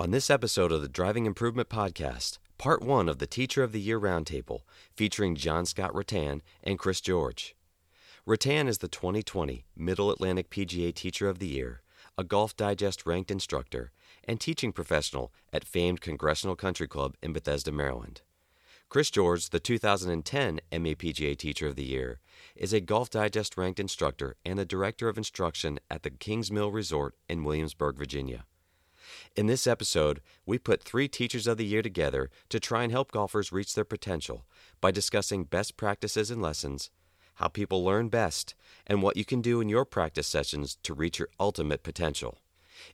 On this episode of the Driving Improvement Podcast, part one of the Teacher of the Year Roundtable, featuring John Scott Rattan and Chris George. Rattan is the 2020 Middle Atlantic PGA Teacher of the Year, a Golf Digest ranked instructor, and teaching professional at famed Congressional Country Club in Bethesda, Maryland. Chris George, the 2010 MAPGA Teacher of the Year, is a Golf Digest ranked instructor and the Director of Instruction at the Kingsmill Resort in Williamsburg, Virginia. In this episode, we put three Teachers of the Year together to try and help golfers reach their potential by discussing best practices and lessons, how people learn best, and what you can do in your practice sessions to reach your ultimate potential.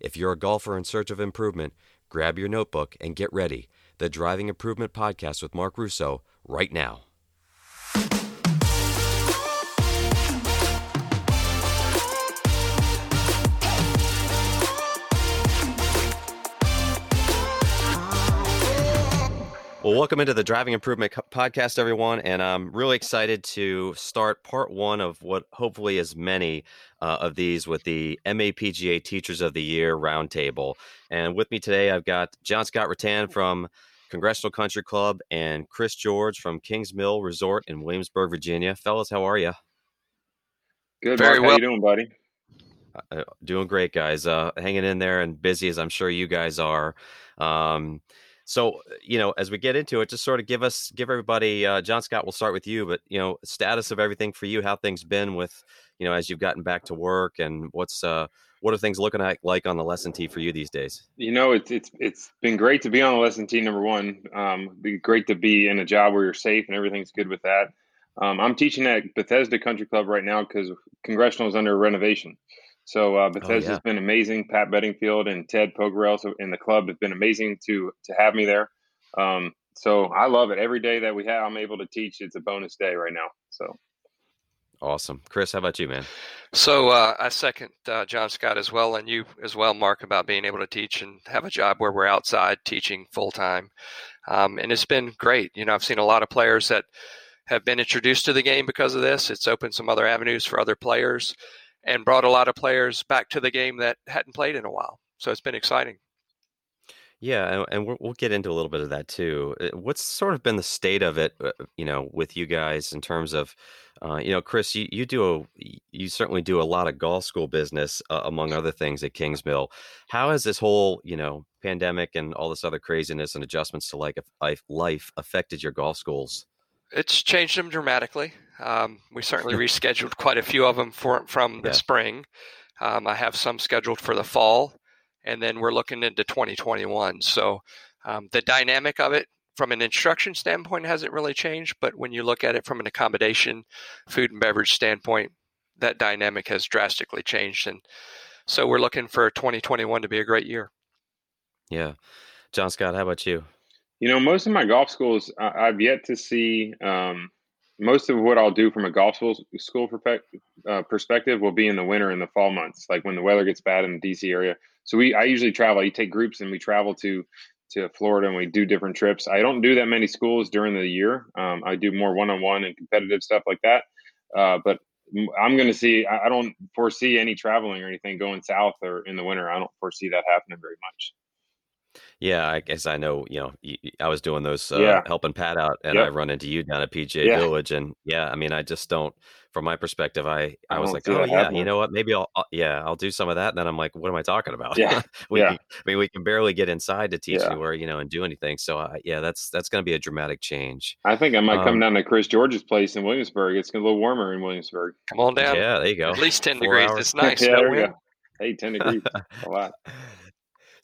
If you're a golfer in search of improvement, grab your notebook and get ready. The Driving Improvement Podcast with Mark Russo right now. Well, welcome into the Driving Improvement Podcast, everyone. And I'm really excited to start part one of what hopefully is many uh, of these with the MAPGA Teachers of the Year Roundtable. And with me today, I've got John Scott Rattan from Congressional Country Club and Chris George from Kingsmill Resort in Williamsburg, Virginia. Fellas, how are you? Good. Very Mark. well. How are you doing, buddy? Uh, uh, doing great, guys. Uh, hanging in there and busy as I'm sure you guys are. Um, so, you know, as we get into it, just sort of give us, give everybody, uh, John Scott, we'll start with you, but, you know, status of everything for you, how things been with, you know, as you've gotten back to work and what's, uh, what are things looking like on the lesson tee for you these days? You know, it's, it's, it's been great to be on the lesson tee, number one. Um, be great to be in a job where you're safe and everything's good with that. Um, I'm teaching at Bethesda Country Club right now because Congressional is under renovation. So uh, Bethesda's oh, yeah. been amazing. Pat Bedingfield and Ted Pogorel in the club have been amazing to to have me there. Um, so I love it. Every day that we have, I'm able to teach. It's a bonus day right now. So awesome, Chris. How about you, man? So uh, I second uh, John Scott as well, and you as well, Mark, about being able to teach and have a job where we're outside teaching full time. Um, and it's been great. You know, I've seen a lot of players that have been introduced to the game because of this. It's opened some other avenues for other players and brought a lot of players back to the game that hadn't played in a while. So it's been exciting. Yeah, and we'll get into a little bit of that too. Uh, what's sort of been the state of it, uh, you know, with you guys in terms of, uh, you know, Chris, you, you do a, you certainly do a lot of golf school business uh, among other things at Kingsmill. How has this whole, you know, pandemic and all this other craziness and adjustments to like life life affected your golf schools? It's changed them dramatically. Um, we certainly rescheduled quite a few of them for, from the yeah. spring. Um, I have some scheduled for the fall, and then we're looking into 2021. So um, the dynamic of it from an instruction standpoint hasn't really changed, but when you look at it from an accommodation, food and beverage standpoint, that dynamic has drastically changed. And so we're looking for 2021 to be a great year. Yeah. John Scott, how about you? You know, most of my golf schools, I've yet to see um, most of what I'll do from a golf school, school uh, perspective will be in the winter and the fall months, like when the weather gets bad in the DC area. So we, I usually travel. You take groups and we travel to to Florida and we do different trips. I don't do that many schools during the year. Um, I do more one on one and competitive stuff like that. Uh, but I'm going to see. I don't foresee any traveling or anything going south or in the winter. I don't foresee that happening very much. Yeah, I guess I know. You know, I was doing those uh, yeah. helping Pat out, and yep. I run into you down at PGA yeah. Village, and yeah, I mean, I just don't. From my perspective, I I, I was like, oh yeah, happening. you know what? Maybe I'll, I'll, yeah, I'll do some of that. And then I'm like, what am I talking about? Yeah, we, yeah. I mean, we can barely get inside to teach yeah. anywhere, you know, and do anything. So uh, yeah, that's that's going to be a dramatic change. I think I might um, come down to Chris George's place in Williamsburg. It's a little warmer in Williamsburg. Come on down. Yeah, there you go. At least ten Four degrees. Hours. It's nice. yeah, there we go. Hey, ten degrees, a lot.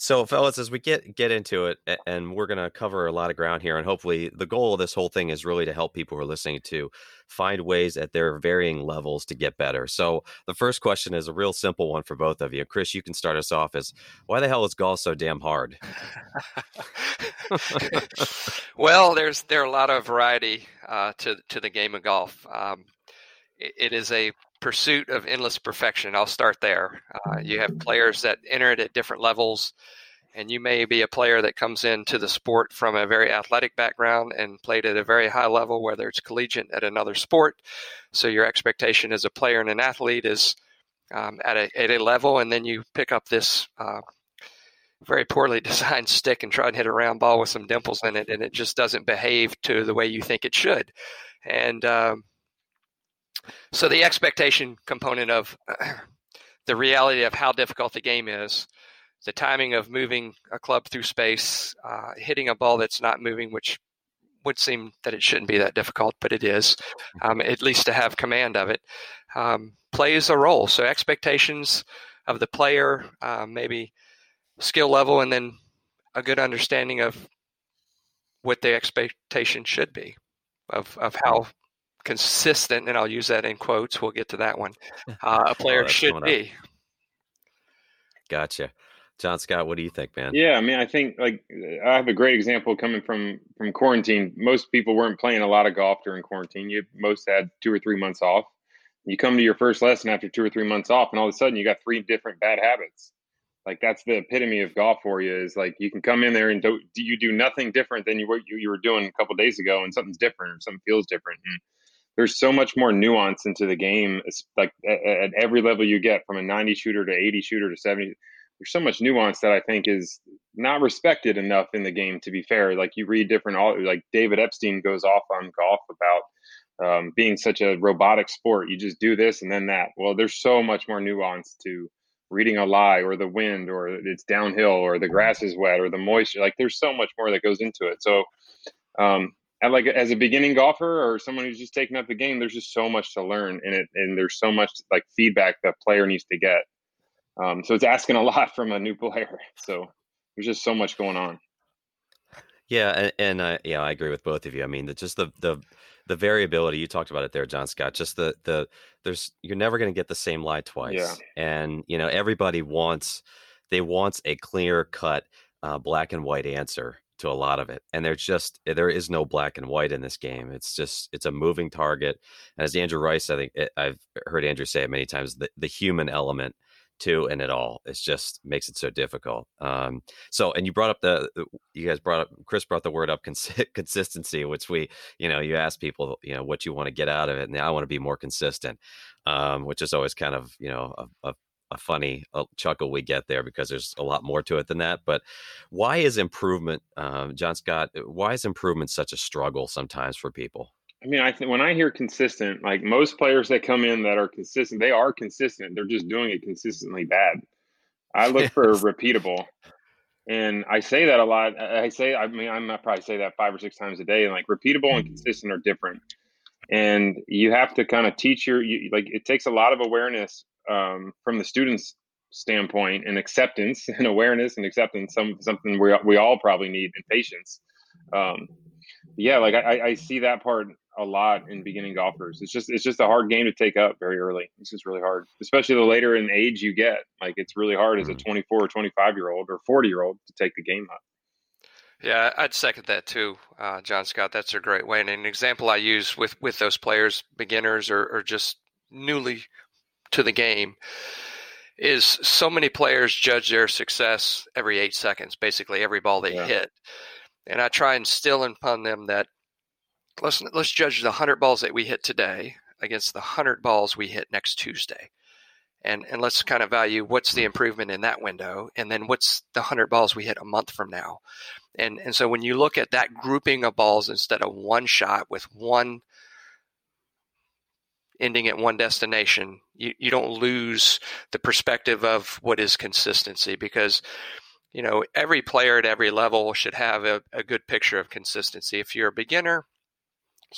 So, fellas, as we get get into it, and we're going to cover a lot of ground here, and hopefully, the goal of this whole thing is really to help people who are listening to find ways at their varying levels to get better. So, the first question is a real simple one for both of you. Chris, you can start us off. Is why the hell is golf so damn hard? well, there's there are a lot of variety uh, to to the game of golf. Um, it, it is a pursuit of endless perfection. I'll start there. Uh, you have players that enter it at different levels, and you may be a player that comes into the sport from a very athletic background and played at a very high level, whether it's collegiate at another sport. So your expectation as a player and an athlete is um, at, a, at a level, and then you pick up this. Uh, very poorly designed stick and try and hit a round ball with some dimples in it, and it just doesn't behave to the way you think it should. And um, so the expectation component of the reality of how difficult the game is, the timing of moving a club through space, uh, hitting a ball that's not moving, which would seem that it shouldn't be that difficult, but it is, um, at least to have command of it, um, plays a role. So expectations of the player, uh, maybe skill level, and then a good understanding of what the expectation should be of, of how consistent, and I'll use that in quotes, we'll get to that one, uh, a player oh, should be. Gotcha. John Scott, what do you think, man? Yeah, I mean, I think like I have a great example coming from from quarantine. Most people weren't playing a lot of golf during quarantine. You most had two or three months off. You come to your first lesson after two or three months off, and all of a sudden you got three different bad habits. Like that's the epitome of golf for you. Is like you can come in there and do, you do nothing different than you were you, you were doing a couple days ago, and something's different or something feels different. And there's so much more nuance into the game. It's like at, at every level you get, from a 90 shooter to 80 shooter to 70 there's so much nuance that I think is not respected enough in the game. To be fair, like you read different, all like David Epstein goes off on golf about um, being such a robotic sport. You just do this and then that. Well, there's so much more nuance to reading a lie or the wind or it's downhill or the grass is wet or the moisture. Like there's so much more that goes into it. So, um, and like as a beginning golfer or someone who's just taking up the game, there's just so much to learn in it, and there's so much like feedback that player needs to get. Um, so it's asking a lot from a new player. So there's just so much going on. Yeah, and, and uh, yeah, I agree with both of you. I mean, the, just the the the variability you talked about it there, John Scott. Just the the there's you're never going to get the same lie twice, yeah. and you know everybody wants they wants a clear cut uh, black and white answer to a lot of it, and there's just there is no black and white in this game. It's just it's a moving target, and as Andrew Rice, I think it, I've heard Andrew say it many times, the the human element to and it all. It's just makes it so difficult. Um, so, and you brought up the, you guys brought up, Chris brought the word up cons- consistency, which we, you know, you ask people, you know, what you want to get out of it. And I want to be more consistent, um, which is always kind of, you know, a, a, a funny uh, chuckle we get there because there's a lot more to it than that. But why is improvement, um, John Scott, uh, why is improvement such a struggle sometimes for people? I mean, I think when I hear consistent, like most players that come in that are consistent, they are consistent. They're just doing it consistently bad. I look for repeatable. And I say that a lot. I say, I mean, I probably say that five or six times a day. And like repeatable and mm-hmm. consistent are different. And you have to kind of teach your, you, like, it takes a lot of awareness um, from the students' standpoint and acceptance and awareness and acceptance, some, something we, we all probably need and patience. Um, yeah, like I, I see that part a lot in beginning golfers. It's just it's just a hard game to take up very early. It's just really hard, especially the later in age you get. Like it's really hard as a mm-hmm. 24 or 25 year old or 40 year old to take the game up. Yeah, I'd second that too, uh, John Scott. That's a great way. And an example I use with with those players, beginners or, or just newly to the game, is so many players judge their success every eight seconds, basically every ball they yeah. hit. And I try and still upon them that let's let's judge the hundred balls that we hit today against the hundred balls we hit next Tuesday, and and let's kind of value what's the improvement in that window, and then what's the hundred balls we hit a month from now, and and so when you look at that grouping of balls instead of one shot with one ending at one destination, you, you don't lose the perspective of what is consistency because you know every player at every level should have a, a good picture of consistency. If you're a beginner,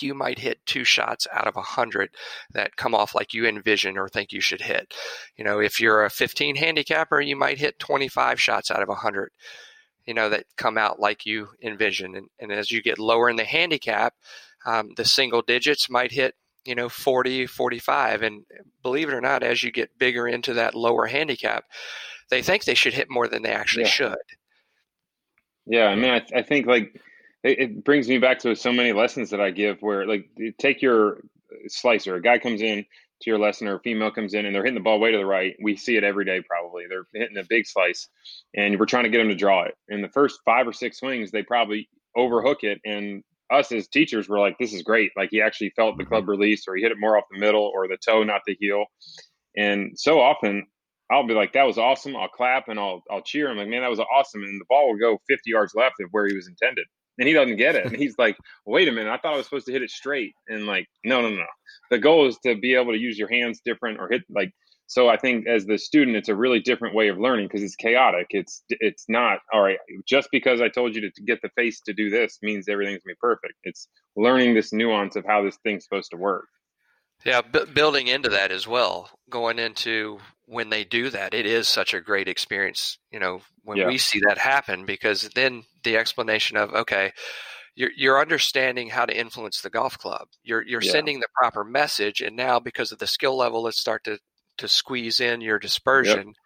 you might hit two shots out of a hundred that come off like you envision or think you should hit. You know, if you're a 15 handicapper, you might hit 25 shots out of a hundred, you know, that come out like you envision. And, and as you get lower in the handicap, um, the single digits might hit, you know, 40, 45. And believe it or not, as you get bigger into that lower handicap, they think they should hit more than they actually yeah. should. Yeah. I mean, I, I think like, it, it brings me back to so many lessons that I give where like take your slicer, a guy comes in to your lesson or a female comes in and they're hitting the ball way to the right. We see it every day probably. They're hitting a big slice and we're trying to get them to draw it. In the first five or six swings, they probably overhook it and us as teachers were like, this is great. Like he actually felt the mm-hmm. club release or he hit it more off the middle or the toe, not the heel. And so often I'll be like, that was awesome. I'll clap and I'll I'll cheer. I'm like, man, that was awesome. And the ball will go 50 yards left of where he was intended. And he doesn't get it. And he's like, wait a minute, I thought I was supposed to hit it straight. And like, no, no, no. The goal is to be able to use your hands different or hit like so I think as the student, it's a really different way of learning because it's chaotic. It's it's not all right. Just because I told you to get the face to do this means everything's gonna be perfect. It's learning this nuance of how this thing's supposed to work. Yeah, b- building into that as well, going into when they do that, it is such a great experience. You know, when yeah. we see that happen, because then the explanation of okay, you're, you're understanding how to influence the golf club. You're you're yeah. sending the proper message, and now because of the skill level, let's start to to squeeze in your dispersion. Yep.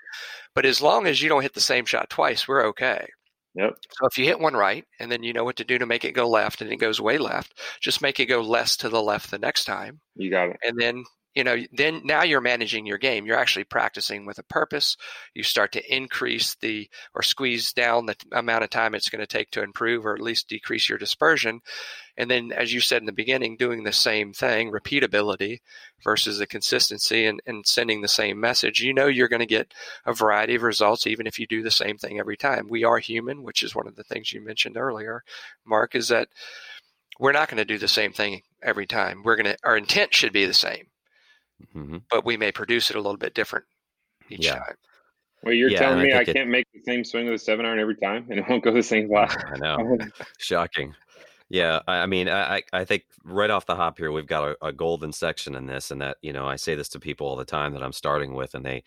But as long as you don't hit the same shot twice, we're okay. Yep. So if you hit one right and then you know what to do to make it go left and it goes way left, just make it go less to the left the next time. You got it. And then you know, then now you're managing your game. You're actually practicing with a purpose. You start to increase the or squeeze down the amount of time it's going to take to improve or at least decrease your dispersion. And then, as you said in the beginning, doing the same thing, repeatability versus the consistency and, and sending the same message, you know you're going to get a variety of results even if you do the same thing every time. We are human, which is one of the things you mentioned earlier, Mark, is that we're not going to do the same thing every time. We're going to, our intent should be the same mm-hmm. but we may produce it a little bit different each yeah. time. Well, you're yeah, telling me I, I can't make the same swing with a seven iron every time, and it won't go the same flat. I know, shocking. Yeah, I mean, I I think right off the hop here, we've got a, a, golden section in this, and that you know, I say this to people all the time that I'm starting with, and they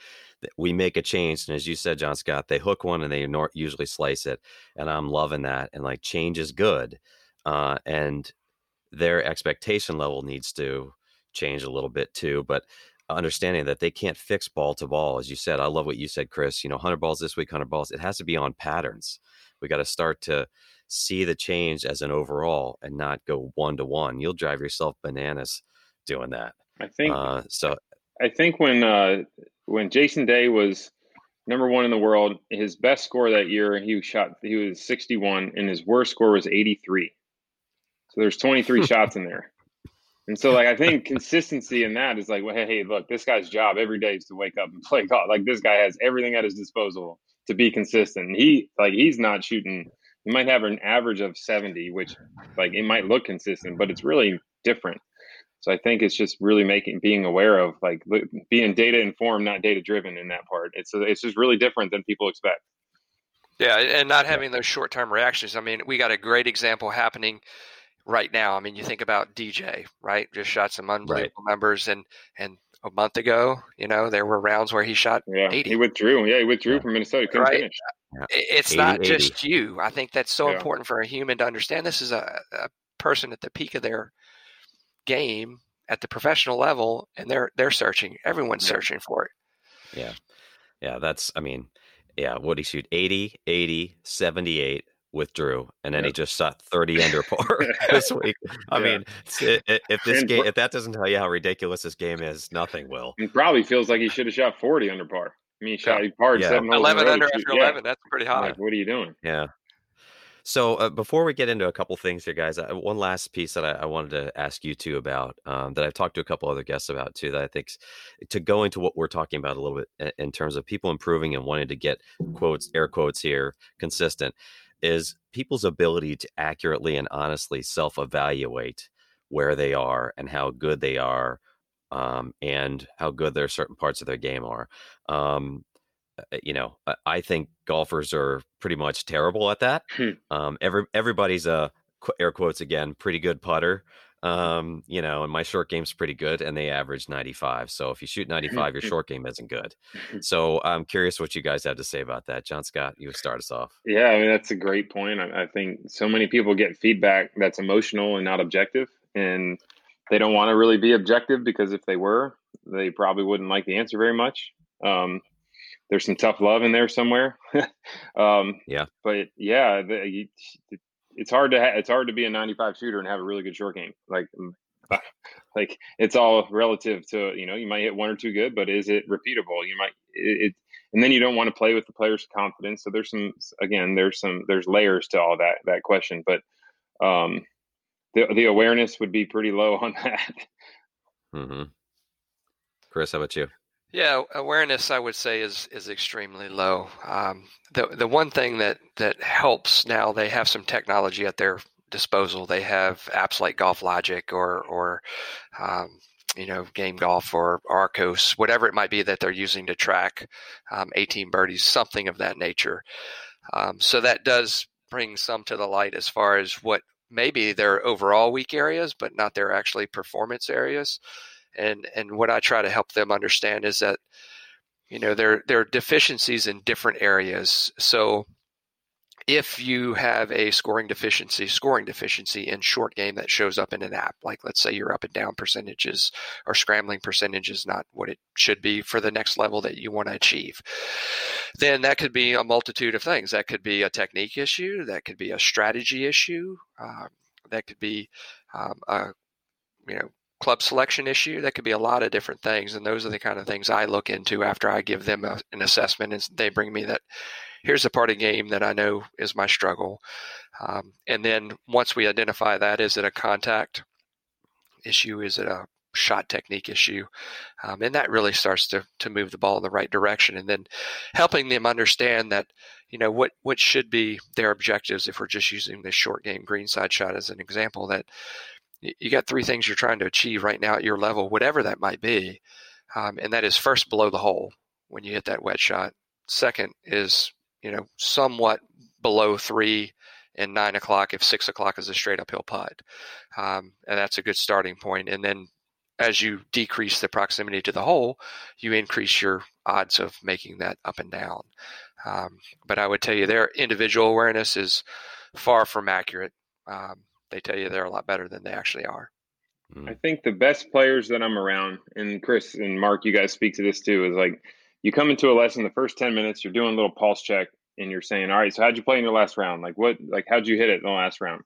we make a change, and as you said, John Scott, they hook one and they usually slice it, and I'm loving that, and like change is good, uh, and their expectation level needs to change a little bit too. But understanding that they can't fix ball to ball, as you said, I love what you said, Chris. You know, hundred balls this week, hundred balls. It has to be on patterns. We got to start to see the change as an overall and not go one to one. You'll drive yourself bananas doing that. I think uh, so. I think when uh, when Jason Day was number one in the world, his best score that year he shot he was 61, and his worst score was 83. So there's 23 shots in there. And so, like, I think consistency in that is like, well, hey, hey, look, this guy's job every day is to wake up and play golf. Like, this guy has everything at his disposal to be consistent. He, like, he's not shooting. He might have an average of 70, which, like, it might look consistent, but it's really different. So I think it's just really making being aware of like being data informed, not data driven in that part. It's it's just really different than people expect. Yeah, and not having those short term reactions. I mean, we got a great example happening right now. I mean, you think about DJ, right? Just shot some unbelievable right. numbers, and and a month ago, you know, there were rounds where he shot yeah, 80. He withdrew. Yeah, he withdrew yeah. from Minnesota. Couldn't right? finish. It's 80, not just you. I think that's so yeah. important for a human to understand. This is a, a person at the peak of their game at the professional level, and they're they're searching. Everyone's searching for it. Yeah, yeah. That's. I mean, yeah. What he shoot? 80, 80, 78, withdrew, and then yep. he just shot 30 under par this week. I yeah. mean, if this game, if that doesn't tell you how ridiculous this game is, nothing will. He probably feels like he should have shot 40 under par. I mean, he shot he parred yeah. seven 11 under after yeah. 11. That's pretty high. Like, what are you doing? Yeah. So uh, before we get into a couple things here, guys, uh, one last piece that I, I, wanted to ask you two about um, that I've talked to a couple other guests about too. That I think to go into what we're talking about a little bit in, in terms of people improving and wanting to get quotes, air quotes here, consistent is people's ability to accurately and honestly self evaluate where they are and how good they are um, and how good their certain parts of their game are. Um, uh, you know, I think golfers are pretty much terrible at that. Hmm. Um, every everybody's a air quotes again pretty good putter, um, you know, and my short game's pretty good, and they average 95. So if you shoot 95, your short game isn't good. So I'm curious what you guys have to say about that. John Scott, you start us off. Yeah, I mean that's a great point. I, I think so many people get feedback that's emotional and not objective, and they don't want to really be objective because if they were, they probably wouldn't like the answer very much. Um, there's some tough love in there somewhere. um, yeah, but yeah, the, it's hard to ha- it's hard to be a 95 shooter and have a really good short game. Like like it's all relative to you know you might hit one or two good, but is it repeatable? You might it, it and then you don't want to play with the player's confidence. So there's some again there's some there's layers to all that that question, but um the the awareness would be pretty low on that. Mm-hmm. Chris, how about you? Yeah, awareness I would say is is extremely low. Um, the the one thing that that helps now they have some technology at their disposal. They have apps like GolfLogix or or um, you know Game Golf or Arccos, whatever it might be that they're using to track um, 18 birdies, something of that nature. Um, so that does bring some to the light as far as what maybe their overall weak areas, but not their actually performance areas and and what I try to help them understand is that you know there there are deficiencies in different areas. So if you have a scoring deficiency, scoring deficiency in short game that shows up in an app, like let's say your up and down percentages or scrambling percentage is not what it should be for the next level that you want to achieve, then that could be a multitude of things. That could be a technique issue, that could be a strategy issue, um, that could be um, a you know club selection issue. That could be a lot of different things. And those are the kind of things I look into after I give them a, an assessment and they bring me that here's the part of game that I know is my struggle. Um, and then once we identify that, is it a contact issue? Is it a shot technique issue? Um, and that really starts to, to move the ball in the right direction. And then helping them understand that, you know, what, what should be their objectives if we're just using this short game greenside shot as an example that, you got three things you're trying to achieve right now at your level, whatever that might be. Um, and that is first below the hole when you hit that wet shot. Second is, you know, somewhat below three and nine o'clock if six o'clock is a straight uphill putt. Um, and that's a good starting point. And then as you decrease the proximity to the hole, you increase your odds of making that up and down. Um, but I would tell you their individual awareness is far from accurate. Um, they tell you they're a lot better than they actually are. I think the best players that I'm around, and Chris and Mark, you guys speak to this too, is like you come into a lesson the first 10 minutes, you're doing a little pulse check and you're saying, All right, so how'd you play in your last round? Like what like how'd you hit it in the last round?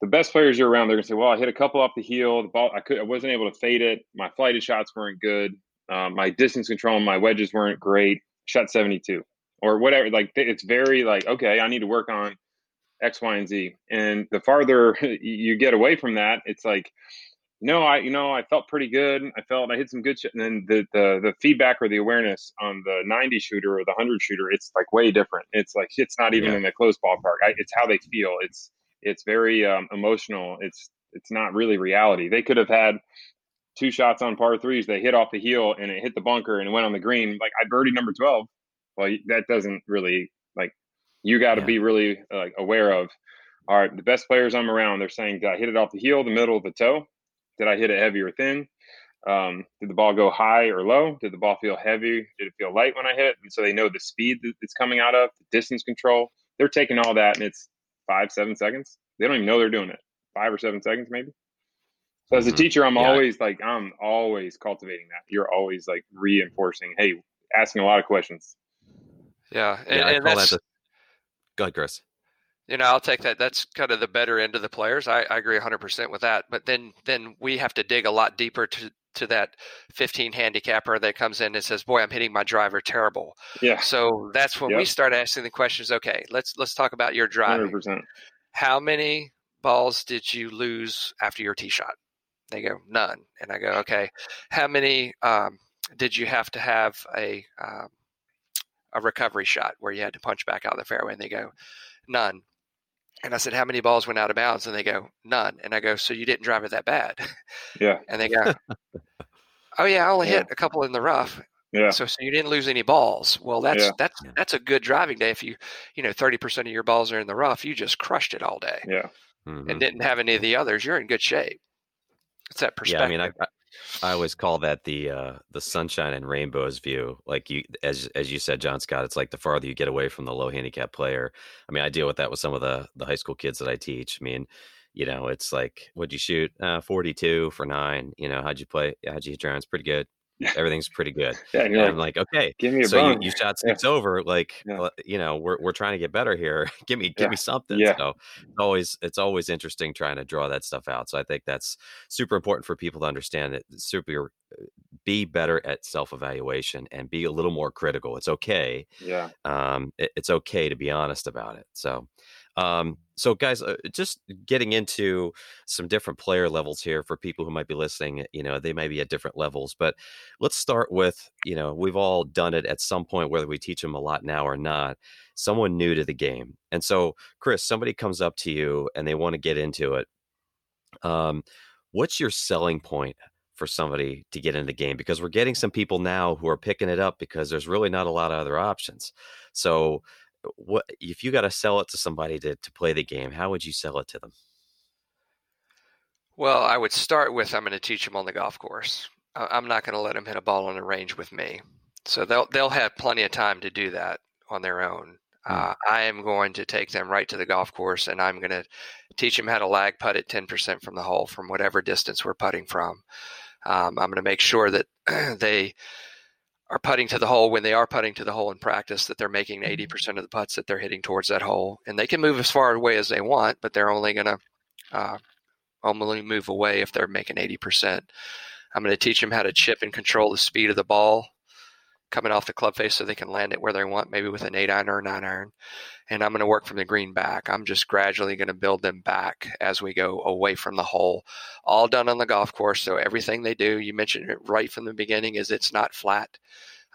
The best players you're around, they're gonna say, Well, I hit a couple off the heel, the ball I could I wasn't able to fade it, my flighted shots weren't good, um, my distance control, my wedges weren't great, shot 72. Or whatever. Like it's very like, okay, I need to work on X, Y, and Z. And the farther you get away from that, it's like, no, I, you know, I felt pretty good. I felt I hit some good shit. And then the, the, the feedback or the awareness on the 90 shooter or the 100 shooter, it's like way different. It's like, it's not even yeah. in the close ballpark. I, it's how they feel. It's, it's very um, emotional. It's, it's not really reality. They could have had two shots on par threes. They hit off the heel and it hit the bunker and it went on the green. Like I birdied number 12. Well, that doesn't really like you got to yeah. be really uh, aware of all right the best players i'm around they're saying did i hit it off the heel the middle of the toe? Did i hit it heavy or thin? Um, did the ball go high or low? Did the ball feel heavy? Did it feel light when i hit? It and so they know the speed that it's coming out of the distance control. They're taking all that and it's five seven seconds. They don't even know they're doing it. Five or seven seconds maybe. So as a mm-hmm. teacher i'm yeah. always like i'm always cultivating that. You're always like reinforcing hey asking a lot of questions. Yeah and, yeah, and that's, Go ahead, Chris. You know, I'll take that. That's kind of the better end of the players. I, I agree 100% with that. But then, then we have to dig a lot deeper to to that 15 handicapper that comes in and says, "Boy, I'm hitting my driver terrible." Yeah. So that's when yep. we start asking the questions. Okay, let's let's talk about your driving. 100%. How many balls did you lose after your tee shot? They go none, and I go, okay. How many um, did you have to have a um, a recovery shot where you had to punch back out of the fairway, and they go, none. And I said, how many balls went out of bounds? And they go, none. And I go, so you didn't drive it that bad? Yeah. And they go, oh yeah, I only yeah. hit a couple in the rough. Yeah. So, so you didn't lose any balls. Well, that's yeah. that's that's a good driving day. If you you know thirty percent of your balls are in the rough, you just crushed it all day. Yeah. Mm-hmm. And didn't have any of the others. You're in good shape. It's that perspective. Yeah, I mean, I, I always call that the uh, the sunshine and rainbows view. Like you, as as you said, John Scott, it's like the farther you get away from the low handicap player. I mean, I deal with that with some of the the high school kids that I teach. I mean, you know, it's like, what'd you shoot? Uh, Forty two for nine. You know, how'd you play? How'd you hit your irons? Pretty good everything's pretty good. Yeah, and I'm like, okay, give me a so you, you, shot six yeah. over. Like, yeah. you know, we're we're trying to get better here. give me give yeah. me something. Yeah. So it's always it's always interesting trying to draw that stuff out. So I think that's super important for people to understand that super uh, be better at self evaluation and be a little more critical. It's okay. Yeah. Um, it, it's okay to be honest about it. So Um, so, guys, uh, just getting into some different player levels here for people who might be listening. You know, they might be at different levels, but let's start with you know we've all done it at some point, whether we teach them a lot now or not. Someone new to the game, and so Chris, somebody comes up to you and they want to get into it. Um, what's your selling point for somebody to get into the game? Because we're getting some people now who are picking it up because there's really not a lot of other options. So what if you got to sell it to somebody to, to play the game how would you sell it to them? Well i would start with i'm going to teach them on the golf course. I'm not going to let them hit a ball on the range with me. So they'll they'll have plenty of time to do that on their own. Mm. uh, i am going to take them right to the golf course and i'm going to teach them how to lag putt at 10% from the hole from whatever distance we're putting from. Um, i'm going to make sure that they are putting to the hole when they are putting to the hole in practice that they're making 80% mm-hmm. of the putts that they're hitting towards that hole. And they can move as far away as they want but they're only going to uh, only move away if they're making 80% i'm going to teach them how to chip and control the speed of the ball coming off the club face so they can land it where they want, maybe with an eight iron or a nine iron. And I'm going to work from the green back. I'm just gradually going to build them back as we go away from the hole. All done on the golf course. So everything they do, you mentioned it right from the beginning, is it's not flat.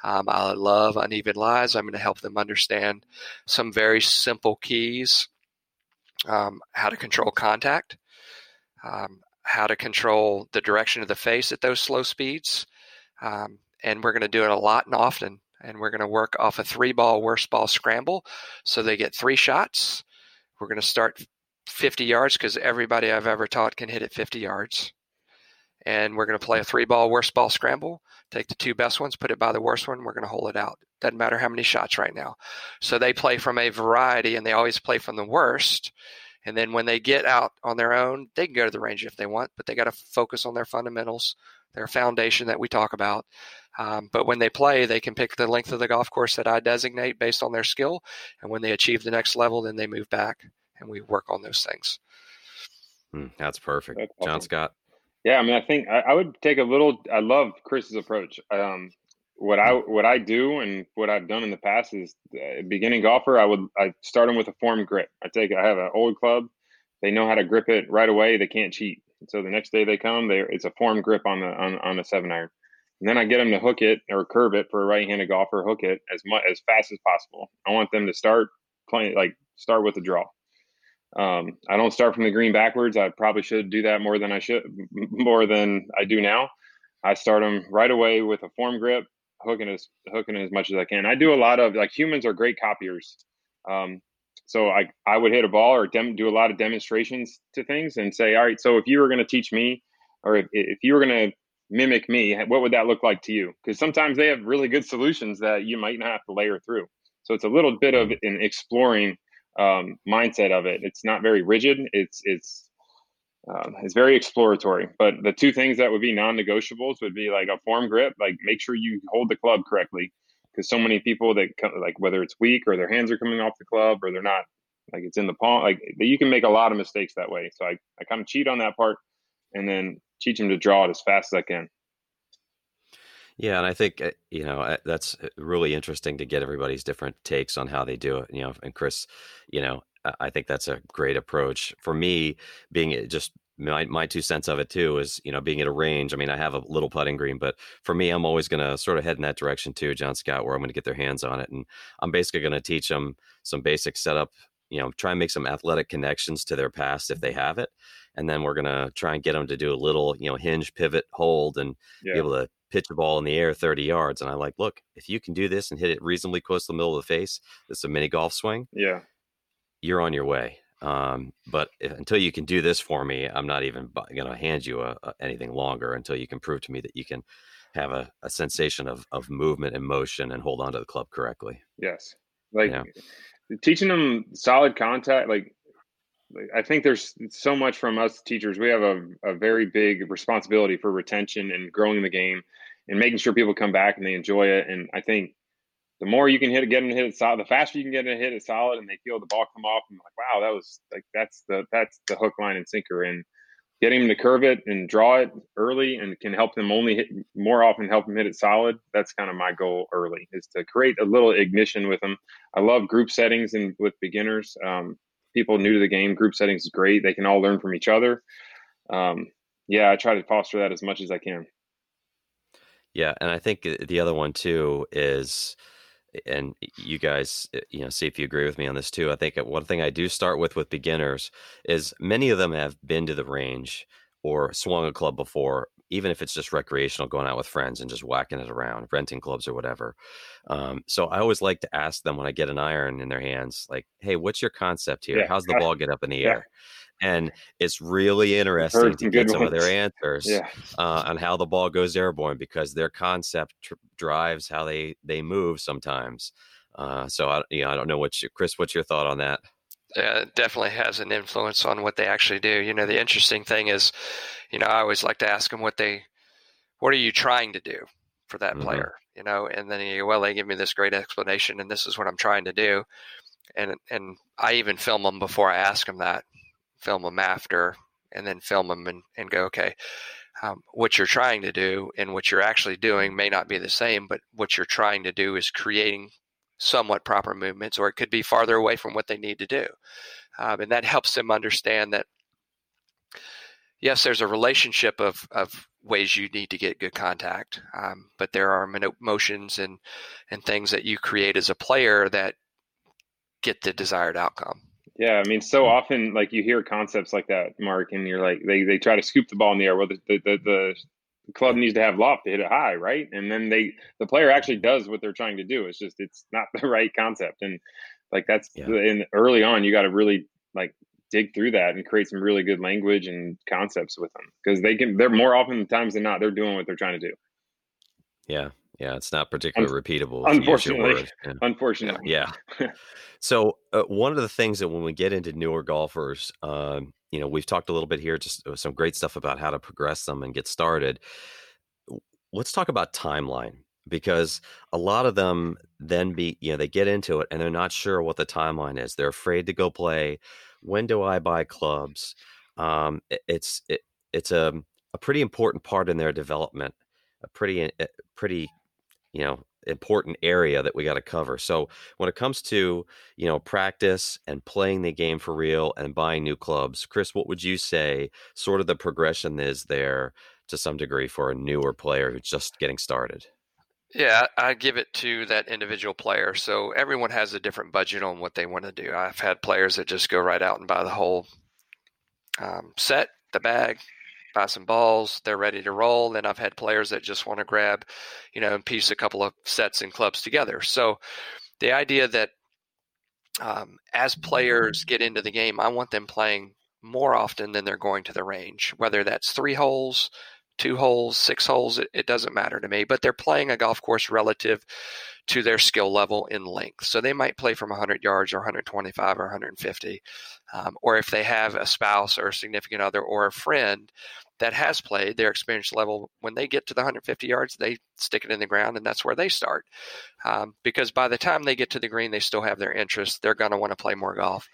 Um, I love uneven lies. I'm going to help them understand some very simple keys um, how to control contact, um, how to control the direction of the face at those slow speeds. Um, and we're going to do it a lot and often. And we're going to work off a three ball worst ball scramble. So they get three shots. We're going to start 50 yards because everybody I've ever taught can hit it 50 yards. And we're going to play a three ball worst ball scramble. Take the two best ones, put it by the worst one. We're going to hold it out. Doesn't matter how many shots right now. So they play from a variety and they always play from the worst. And then when they get out on their own, they can go to the range if they want, but they got to focus on their fundamentals, their foundation that we talk about. Um, but when they play, they can pick the length of the golf course that I designate based on their skill. And when they achieve the next level, then they move back and we work on those things. Mm, that's perfect. That's awesome. John Scott. Yeah, I mean, I think I, I, would take a little. I love Chris's approach. Um, what I what I do and what I've done in the past is uh, beginning golfer. I would I start them with a form grip. I take I have an old club. They know how to grip it right away. They can't cheat. So the next day they come, they it's a form grip on the on, on a seven iron. And then I get them to hook it or curve it for a right-handed golfer, hook it as much as fast as possible. I want them to start playing like start with a draw. Um, I don't start from the green backwards. I probably should do that more than I should, more than I do now. I start them right away with a form grip, hooking as hooking as much as I can. I do a lot of like humans are great copiers. Um, so I I would hit a ball or dem, do a lot of demonstrations to things and say, all right, so if you were going to teach me, or if if you were going to mimic me, what would that look like to you? Because sometimes they have really good solutions that you might not have to layer through. So it's a little bit of an exploring um, mindset of it. It's not very rigid. It's it's um, it's very exploratory. But the two things that would be non-negotiables would be like a form grip, like make sure you hold the club correctly, because so many people that come, like whether it's weak or their hands are coming off the club or they're not like it's in the palm, like you can make a lot of mistakes that way. So I I kind of cheat on that part, and then teach them to draw it as fast as I can. Yeah, and I think uh, you know that's uh, really interesting to get everybody's different takes on how they do it. You know, and Chris, you know, I think that's a great approach. For me, being uh, just my my two cents of it too is you know being at a range. I mean, I have a little putting green, but for me, I'm always going to sort of head in that direction too, John Scott, where I'm going to get their hands on it, and I'm basically going to teach them some basic setup. You know, try and make some athletic connections to their past if they have it, and then we're gonna try and get them to do a little, you know, hinge, pivot, hold, and yeah. be able to pitch a ball in the air 30 yards. And i'm like, look, if you can do this and hit it reasonably close to the middle of the face, it's a mini golf swing. Yeah, you're on your way. Um, but if, until you can do this for me, I'm not even going to hand you a, a, anything longer until you can prove to me that you can have a, a sensation of, of movement and motion and hold on to the club correctly. Yes. Like teaching them solid contact, like I think there's so much from us teachers. We have a, a very big responsibility for retention and growing the game and making sure people come back and they enjoy it. And I think the more you can hit it, get them to hit it solid, the faster you can get them to hit it solid and they feel the ball come off and like, wow, that was like, that's the, that's the hook, line and sinker. And getting them to curve it and draw it early and can help them only hit more often, help them hit it solid. That's kind of my goal early is to create a little ignition with them. I love group settings and with beginners. Um, people new to the game. Group settings is great. They can all learn from each other. Um, yeah, I try to foster that as much as I can. Yeah, and I think the other one too is, and you guys, you know, see if you agree with me on this too. I think one thing I do start with with beginners is many of them have been to the range or swung a club before, even if it's just recreational, going out with friends and just whacking it around, renting clubs or whatever. Um, so I always like to ask them when I get an iron in their hands, like, "Hey, what's your concept here? Yeah. How's the ball get up in the yeah. air?" And it's really interesting to get some ones. of their answers yeah. uh, on how the ball goes airborne because their concept tr- drives how they they move sometimes. Uh, so I, you know, I don't know what you, Chris. What's your thought on that? uh, definitely has an influence on what they actually do. You know, the interesting thing is, you know, I always like to ask them what they, what are you trying to do for that mm-hmm. player? You know, and then you, go, well, they give me this great explanation, and this is what I'm trying to do, and and I even film them before I ask them that, film them after, and then film them and, and go, okay, um, what you're trying to do and what you're actually doing may not be the same, but what you're trying to do is creating somewhat proper movements, or it could be farther away from what they need to do. Um, and that helps them understand that, yes, there's a relationship of, of ways you need to get good contact, um, but there are motions and, and things that you create as a player that get the desired outcome. Yeah, I mean, so often, like you hear concepts like that, Mark, and you're like, they, they try to scoop the ball in the air. Well, the, the, the, the club needs to have loft to hit it high, right? And then they the player actually does what they're trying to do. It's just it's not the right concept, and like that's yeah. in early on you got to really like dig through that and create some really good language and concepts with them because they can they're more often times than not they're doing what they're trying to do. Yeah, yeah, it's not particularly Un- repeatable. Unfortunately, yeah. unfortunately, yeah. so uh, one of the things that when we get into newer golfers, um, you know, we've talked a little bit here, just uh, some great stuff about how to progress them and get started. Let's talk about timeline because a lot of them then be, you know, they get into it and they're not sure what the timeline is. They're afraid to go play. When do I buy clubs? Um, it, it's it, it's a a pretty important part in their development, a pretty a eh, pretty you know important area that we got to cover. So when it comes to, you know, practice and playing the game for real and buying new clubs, Chris, what would you say sort of the progression is there to some degree for a newer player who's just getting started? Yeah, I give it to that individual player. So everyone has a different budget on what they want to do. I've had players that just go right out and buy the whole um, set, the bag, some balls, they're ready to roll. Then I've had players that just want to grab, you know, and piece a couple of sets and clubs together. So the idea that um, as players get into the game, I want them playing more often than they're going to the range, whether that's three holes, two holes, six holes, it, it, doesn't matter to me. But they're playing a golf course relative to their skill level in length. So they might play from 100 yards or 125 or 150. Um, or if they have a spouse or a significant other or a friend that has played their experience level when they get to the 150 yards they stick it in the ground and that's where they start. Um, because by the time they get to the green they still have their interest. They're going to want to play more golf.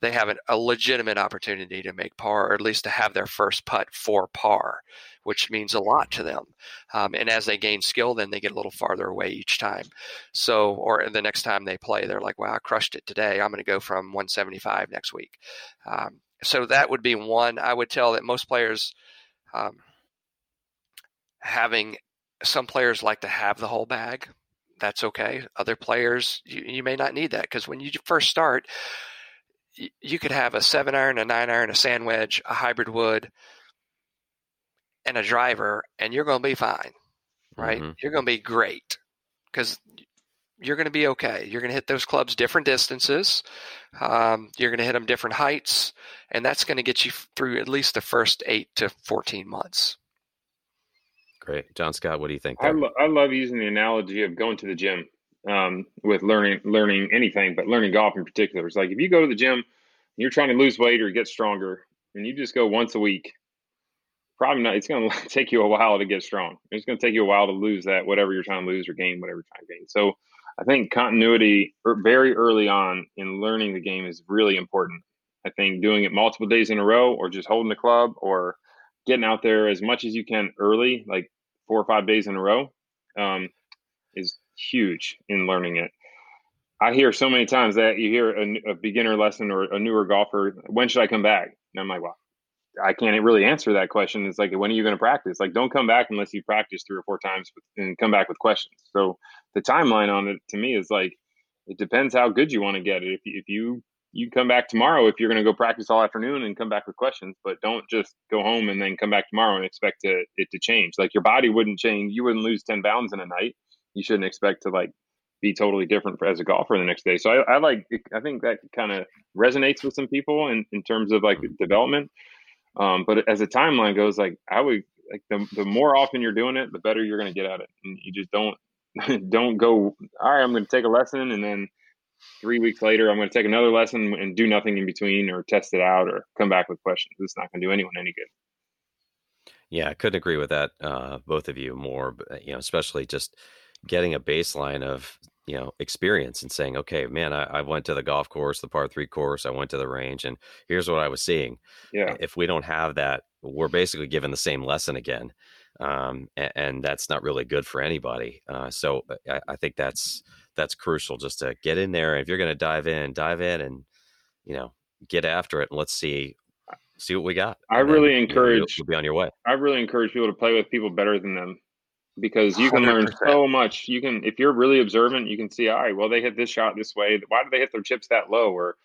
They have an, a legitimate opportunity to make par or at least to have their first putt for par which means a lot to them. Um, and as they gain skill then they get a little farther away each time. So or the next time they play they're like wow i crushed it today. I'm going to go from 175 next week. Um, so that would be one i would tell that most players um, having some players like to have the whole bag. That's okay. Other players, you, you may not need that because when you first start, you, you could have a seven iron, a nine iron, a sand wedge, a hybrid wood, and a driver, and you're going to be fine, right? Mm-hmm. You're going to be great because you're going to be okay. You're going to hit those clubs different distances. Um, you're going to hit them different heights, and that's going to get you through at least the first eight to 14 months. Great. John Scott, what do you think? I, lo- I love using the analogy of going to the gym um, with learning, learning anything, but learning golf in particular. It's like if you go to the gym, you're trying to lose weight or get stronger, and you just go once a week, probably not. It's going to take you a while to get strong. It's going to take you a while to lose that whatever you're trying to lose or gain, whatever you're trying to gain. So I think continuity er, very early on in learning the game is really important. I think doing it multiple days in a row or just holding the club or getting out there as much as you can early, like four or five days in a row, um, is huge in learning it. I hear so many times that you hear a, a, beginner lesson or a newer golfer, when should I come back? And I'm like, well, I can't really answer that question. It's like, when are you going to practice? Like, don't come back unless you practice three or four times and come back with questions. So the timeline on it to me is like, it depends how good you want to get it. If if you you come back tomorrow if you're going to go practice all afternoon and come back with questions but don't just go home and then come back tomorrow and expect to, it to change like your body wouldn't change you wouldn't lose 10 pounds in a night you shouldn't expect to like be totally different as a golfer the next day so i, I like i think that kind of resonates with some people in, in terms of like development um, but as the timeline goes like i would like the, the more often you're doing it the better you're going to get at it and you just don't don't go all right i'm going to take a lesson and then three weeks later, I'm going to take another lesson and do nothing in between or test it out or come back with questions. It's not going to do anyone any good. Yeah, I couldn't agree with that, uh, both of you more, but, you know, especially just getting a baseline of, you know, experience and saying, okay, man, I, I went to the golf course, the par three course, I went to the range, and here's what I was seeing. Yeah. If we don't have that, we're basically given the same lesson again. Um, and, and, that's not really good for anybody. Uh, so uh, I, I think that's, that's crucial just to get in there. If you're going to dive in, dive in and, you know, get after it and let's see, see what we got. I really then, encourage, you know, you'll, be on your way. I really encourage people to play with people better than them because you can 100%. learn so much. You can, if you're really observant, you can see, all right, well, they hit this shot this way. Why did they hit their chips that low? Or,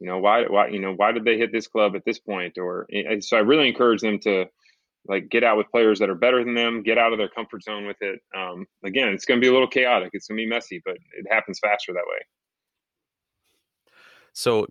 you know, why, why, you know, why did they hit this club at this point? Or, so I really encourage them to, like get out with players that are better than them, get out of their comfort zone with it. Um, again, it's going to be a little chaotic. It's going to be messy, but it happens faster that way. So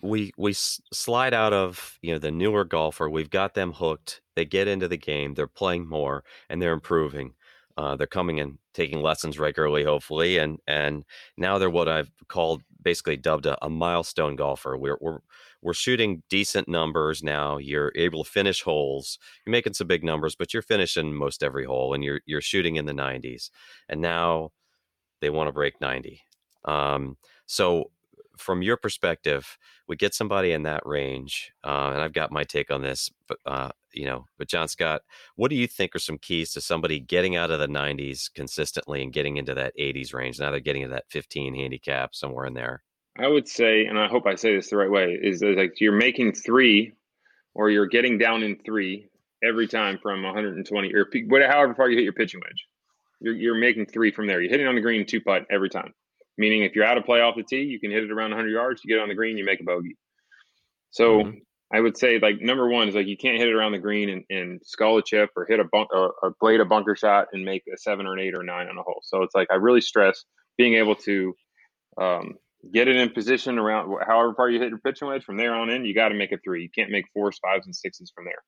we we slide out of you know the newer golfer. We've got them hooked. They get into the game. They're playing more and they're improving. Uh, they're coming and taking lessons regularly, hopefully, and and now they're what I've called basically dubbed a, a milestone golfer. We're we're we're shooting decent numbers now. You're able to finish holes. You're making some big numbers, but you're finishing most every hole, and you're you're shooting in the 90s. And now they want to break 90. Um, so from your perspective, we get somebody in that range, uh, and I've got my take on this, but uh, you know, but John Scott, what do you think are some keys to somebody getting out of the 90s consistently and getting into that 80s range? Now they're getting to that 15 handicap somewhere in there. I would say, and I hope I say this the right way, is like you're making three, or you're getting down in three every time from 120 or whatever, however far you hit your pitching wedge. You're, you're making three from there. You're hitting on the green two putt every time. Meaning, if you're out of play off the tee, you can hit it around 100 yards. You get on the green, you make a bogey. So mm-hmm. I would say, like number one is like you can't hit it around the green and, and skull a chip or hit a bunk or, or blade a bunker shot and make a seven or an eight or nine on a hole. So it's like I really stress being able to um, get it in position around however far you hit your pitching wedge. From there on in, you got to make a three. You can't make fours, fives, and sixes from there.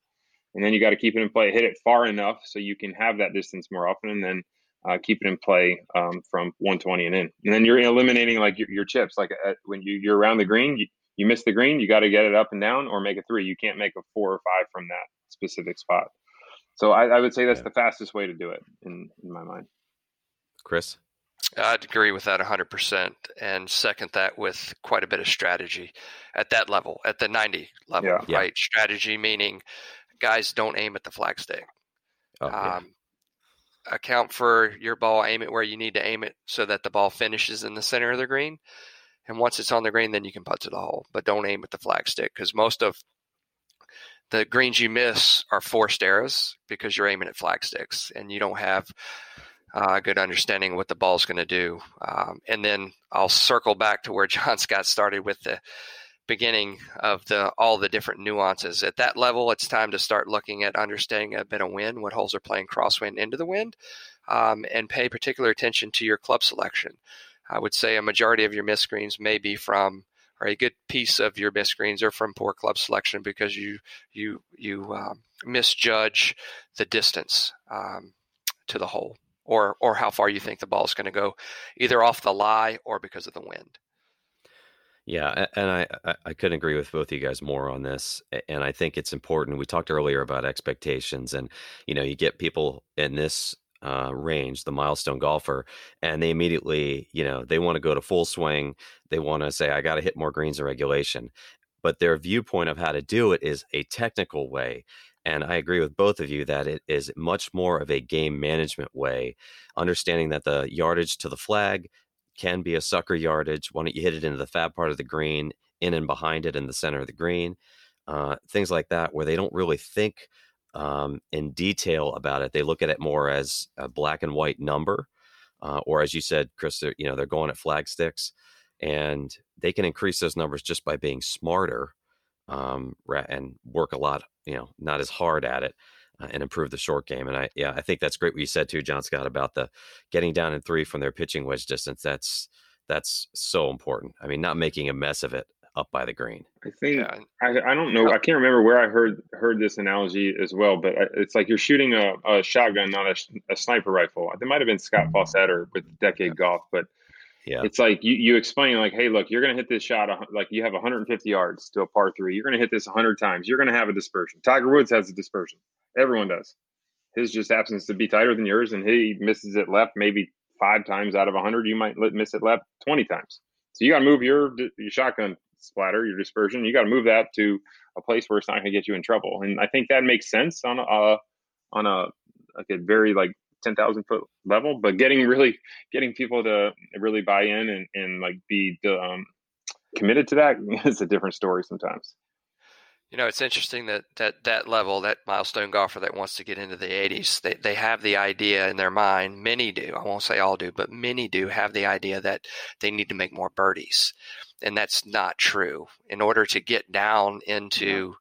And then you got to keep it in play, hit it far enough so you can have that distance more often, and then uh, keep it in play um, from 120 and in. And then you're eliminating like your, your chips. Like uh, when you, you're around the green, you, you miss the green, you got to get it up and down or make a three. You can't make a four or five from that specific spot. So I, I would say that's yeah. the fastest way to do it in, in my mind. Chris? I'd agree with that 100% and second that with quite a bit of strategy at that level, at the 90 level, yeah. right? Yeah. Strategy meaning guys don't aim at the flagstick. Oh, yeah. um, account for your ball, aim it where you need to aim it so that the ball finishes in the center of the green. And once it's on the green, then you can putt to the hole, but don't aim at the flagstick because most of the greens you miss are forced errors because you're aiming at flagsticks and you don't have uh, good understanding of what the ball's going to do. Um, and then I'll circle back to where John Scott started with the beginning of the all the different nuances. At that level, it's time to start looking at understanding a bit of wind, what holes are playing crosswind into the wind, um, and pay particular attention to your club selection. I would say a majority of your missed greens may be from or a good piece of your missed greens are from poor club selection because you you you um, misjudge the distance um, to the hole or or how far you think the ball is going to go, either off the lie or because of the wind. Yeah, and I I couldn't agree with both of you guys more on this, and I think it's important. We talked earlier about expectations, and you know, you get people in this uh, range, the milestone golfer, and they immediately, you know, they want to go to full swing. They want to say, I got to hit more greens in regulation. But their viewpoint of how to do it is a technical way. And I agree with both of you that it is much more of a game management way, understanding that the yardage to the flag can be a sucker yardage. Why don't you hit it into the fat part of the green, in and behind it in the center of the green? Uh, things like that, where they don't really think um, in detail about it. They look at it more as a black and white number, uh, or as you said, Chris, you know, they're going at flag sticks, and they can increase those numbers just by being smarter um, and work a lot, you know, not as hard at it. Uh, and improve the short game. And I, yeah, I think that's great what you said too, John Scott, about the getting down in three from their pitching wedge distance. That's that's so important. I mean, not making a mess of it up by the green. I think yeah. I, I don't know. I can't remember where I heard heard this analogy as well, but uh, it's like you're shooting a, a shotgun, not a, a, sniper rifle. It might have been Scott mm-hmm. Fawcett or with Decade yeah. Golf, but yeah, it's like you, you explain like, hey, look, you're going to hit this shot like you have 150 yards to a par three. You're going to hit this 100 times. You're going to have a dispersion. Tiger Woods has a dispersion. Everyone does. His just happens to be tighter than yours, and he misses it left maybe five times out of 100. You might miss it left 20 times. So you got to move your your shotgun splatter, your dispersion. You got to move that to a place where it's not going to get you in trouble. And I think that makes sense on a on a like a very like ten thousand foot level. But getting really getting people to really buy in and and like be um, committed to that is a different story sometimes. You know, it's interesting that that that level, that milestone golfer that wants to get into the 80s, they they have the idea in their mind. Many do. I won't say all do, but many do have the idea that they need to make more birdies and that's not true. In order to get down into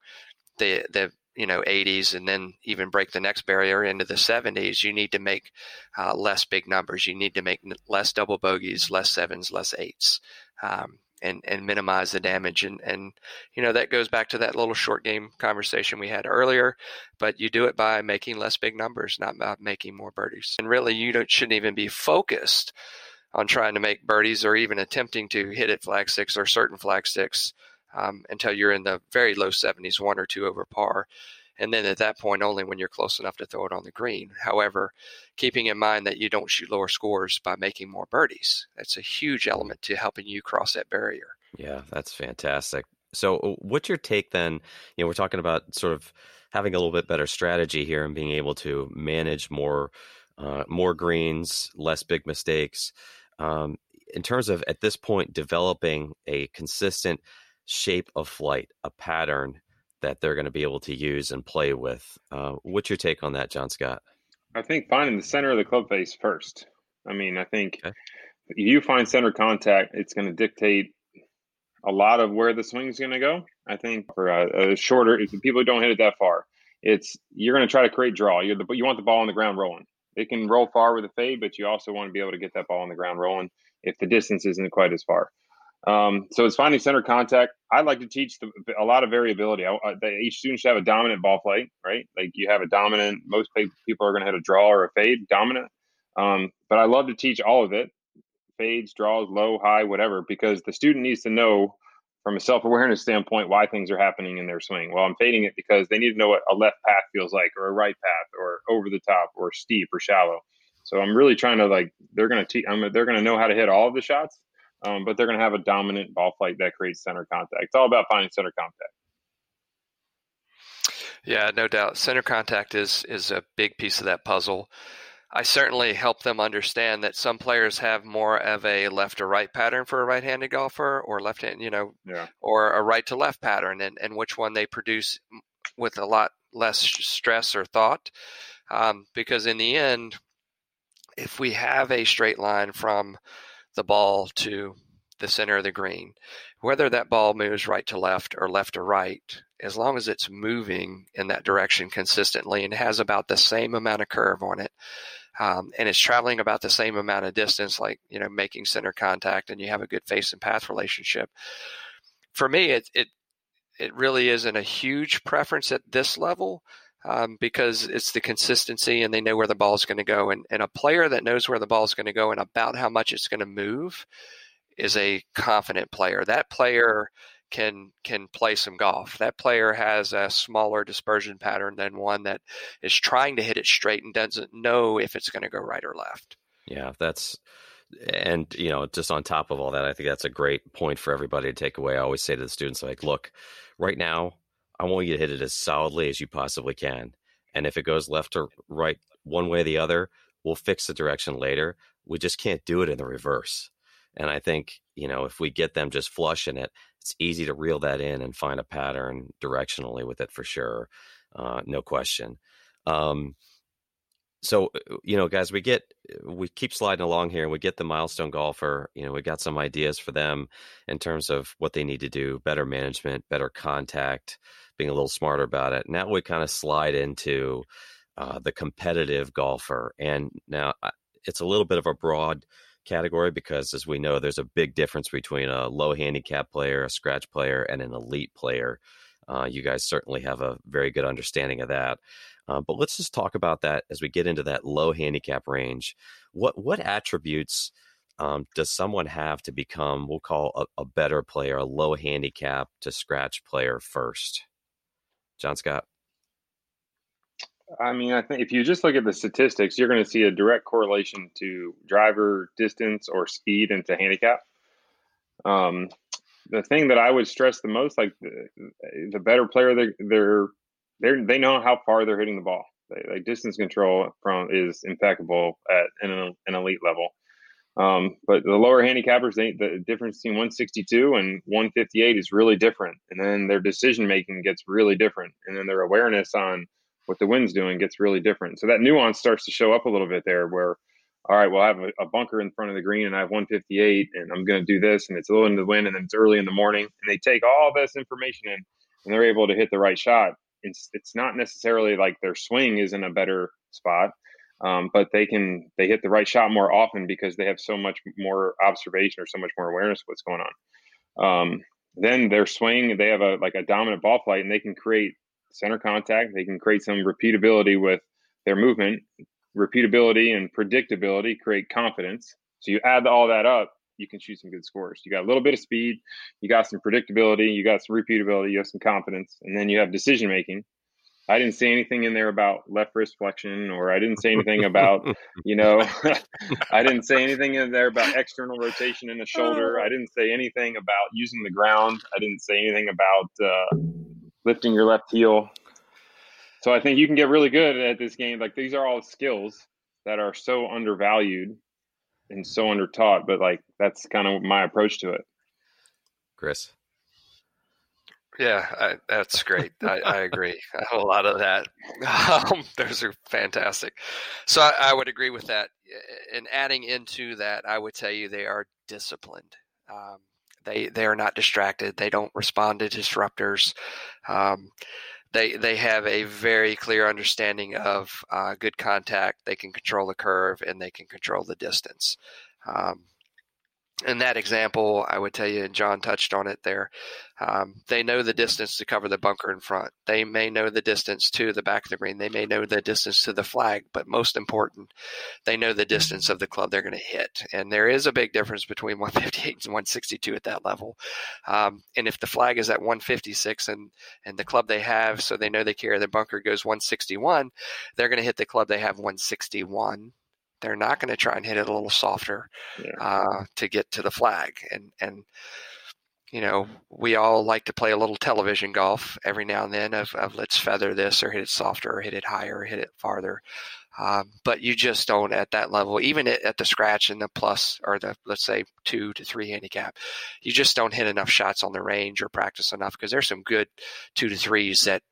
the the you know 80s and then even break the next barrier into the 70s, you need to make uh, less big numbers. You need to make less double bogeys, less sevens, less eights. Um, and, and minimize the damage. And, and, you know, that goes back to that little short game conversation we had earlier, but you do it by making less big numbers, not by making more birdies. And really, you don't, shouldn't even be focused on trying to make birdies or even attempting to hit at flag sticks or certain flag sticks um, until you're in the very low 70s, one or two over par. And then at that point, only when you're close enough to throw it on the green. However, keeping in mind that you don't shoot lower scores by making more birdies. That's a huge element to helping you cross that barrier. Yeah, that's fantastic. So, uh, what's your take then? You know, we're talking about sort of having a little bit better strategy here and being able to manage more, uh, more greens, less big mistakes um, in terms of at this point developing a consistent shape of flight, a pattern that they're going to be able to use and play with. Uh, what's your take on that, John Scott? I think finding the center of the club face first. I mean, I think okay. if you find center contact, it's going to dictate a lot of where the swing is going to go. I think for a, a shorter, if people don't hit it that far, it's you're going to try to create draw. You're the, you want the ball on the ground rolling it can roll far with a fade, but you also want to be able to get that ball on the ground rolling if the distance isn't quite as far. Um, so it's finding center contact. I like to teach the, a lot of variability. I, I, each student should have a dominant ball flight, right? Like you have a dominant. Most people are going to hit a draw or a fade dominant. Um, but I love to teach all of it, fades, draws, low, high, whatever, because the student needs to know from a self awareness standpoint why things are happening in their swing. Well, I'm fading it because they need to know what a left path feels like, or a right path, or over the top, or steep, or shallow. So I'm really trying to like they're going to teach. They're going to know how to hit all of the shots, um, but they're going to have a dominant ball flight that creates center contact. It's all about finding center contact. Yeah, no doubt. Center contact is is a big piece of that puzzle. I certainly help them understand that some players have more of a left to right pattern for a right-handed golfer, or left hand, you know, yeah. or a right to left pattern, and, and which one they produce with a lot less stress or thought. Um, because in the end, if we have a straight line from the ball to the center of the green, whether that ball moves right to left or left to right, as long as it's moving in that direction consistently and has about the same amount of curve on it, um, and it's traveling about the same amount of distance, like you know, making center contact, and you have a good face and path relationship. For me, it it it really isn't a huge preference at this level um, because it's the consistency, and they know where the ball is going to go, and and a player that knows where the ball is going to go and about how much it's going to move is a confident player. That player can can play some golf. That player has a smaller dispersion pattern than one that is trying to hit it straight and doesn't know if it's going to go right or left. Yeah, that's and you know just on top of all that, I think that's a great point for everybody to take away. I always say to the students like, look, right now, I want you to hit it as solidly as you possibly can, and if it goes left or right, one way or the other, we'll fix the direction later. We just can't do it in the reverse And I think, you know, if we get them just flushing it, it's easy to reel that in and find a pattern directionally with it for sure. Uh, no question. Um, so uh, you know guys we get we keep sliding along here and we get the milestone golfer you know we got some ideas for them in terms of what they need to do better management better contact being a little smarter about it now we kind of slide into uh, the competitive golfer and now it's a little bit of a broad category because as we know there's a big difference between a low handicap player a scratch player and an elite player uh, you guys certainly have a very good understanding of that uh, but let's just talk about that as we get into that low handicap range. What what attributes um, does someone have to become? We'll call a, a better player, a low handicap to scratch player first. John Scott. I mean, I think if you just look at the statistics, you're going to see a direct correlation to driver distance or speed into handicap. Um, the thing that I would stress the most, like the, the better player they're, they're they they know how far they're hitting the ball. They, like distance control from is impeccable at an, an elite level. Um, but the lower handicappers, they, the difference between 162 and 158 is really different. And then their decision making gets really different. And then their awareness on what the wind's doing gets really different. So that nuance starts to show up a little bit there where, all right, well, I have a, a bunker in front of the green and I have 158 and I'm going to do this and it's a little in the wind and then it's early in the morning. And they take all this information in and they're able to hit the right shot it's it's not necessarily like their swing is in a better spot, um, but they can they hit the right shot more often because they have so much more observation or so much more awareness of what's going on. Um, then their swing, they have a like a dominant ball flight, and they can create center contact. They can create some repeatability with their movement. Repeatability and predictability create confidence. So you add all that up, you can shoot some good scores. You got a little bit of speed, you got some predictability, you got some repeatability, you have some confidence, and then you have decision making. I didn't say anything in there about left wrist flexion, or I didn't say anything about, you know, I didn't say anything in there about external rotation in the shoulder. I didn't say anything about using the ground. I didn't say anything about uh, lifting your left heel. So I think you can get really good at this game. Like these are all skills that are so undervalued and so undertaught, but like that's kind of my approach to it. Chris. Yeah, I, that's great. I, I, agree. A lot of that. Um, those are fantastic. So I, I, would agree with that. And adding into that, I would tell you they are disciplined. Um, they they are not distracted. They don't respond to disruptors. Um, they they have a very clear understanding of uh, good contact. They can control the curve and they can control the distance. Um, in that example, I would tell you, and John touched on it there, um, they know the distance to cover the bunker in front. They may know the distance to the back of the green. They may know the distance to the flag, but most important, they know the distance of the club they're going to hit. And there is a big difference between 158 and 162 at that level. Um, and if the flag is at 156 and, and the club they have, so they know they carry the bunker goes 161, they're going to hit the club they have 161 they're not going to try and hit it a little softer yeah. uh, to get to the flag. And and you know, we all like to play a little television golf every now and then of, of let's feather this or hit it softer or hit it higher or hit it farther. Um, but you just don't at that level, even at, at, the scratch and the plus or the let's say two to three handicap, you just don't hit enough shots on the range or practice enough because there's some good two to threes that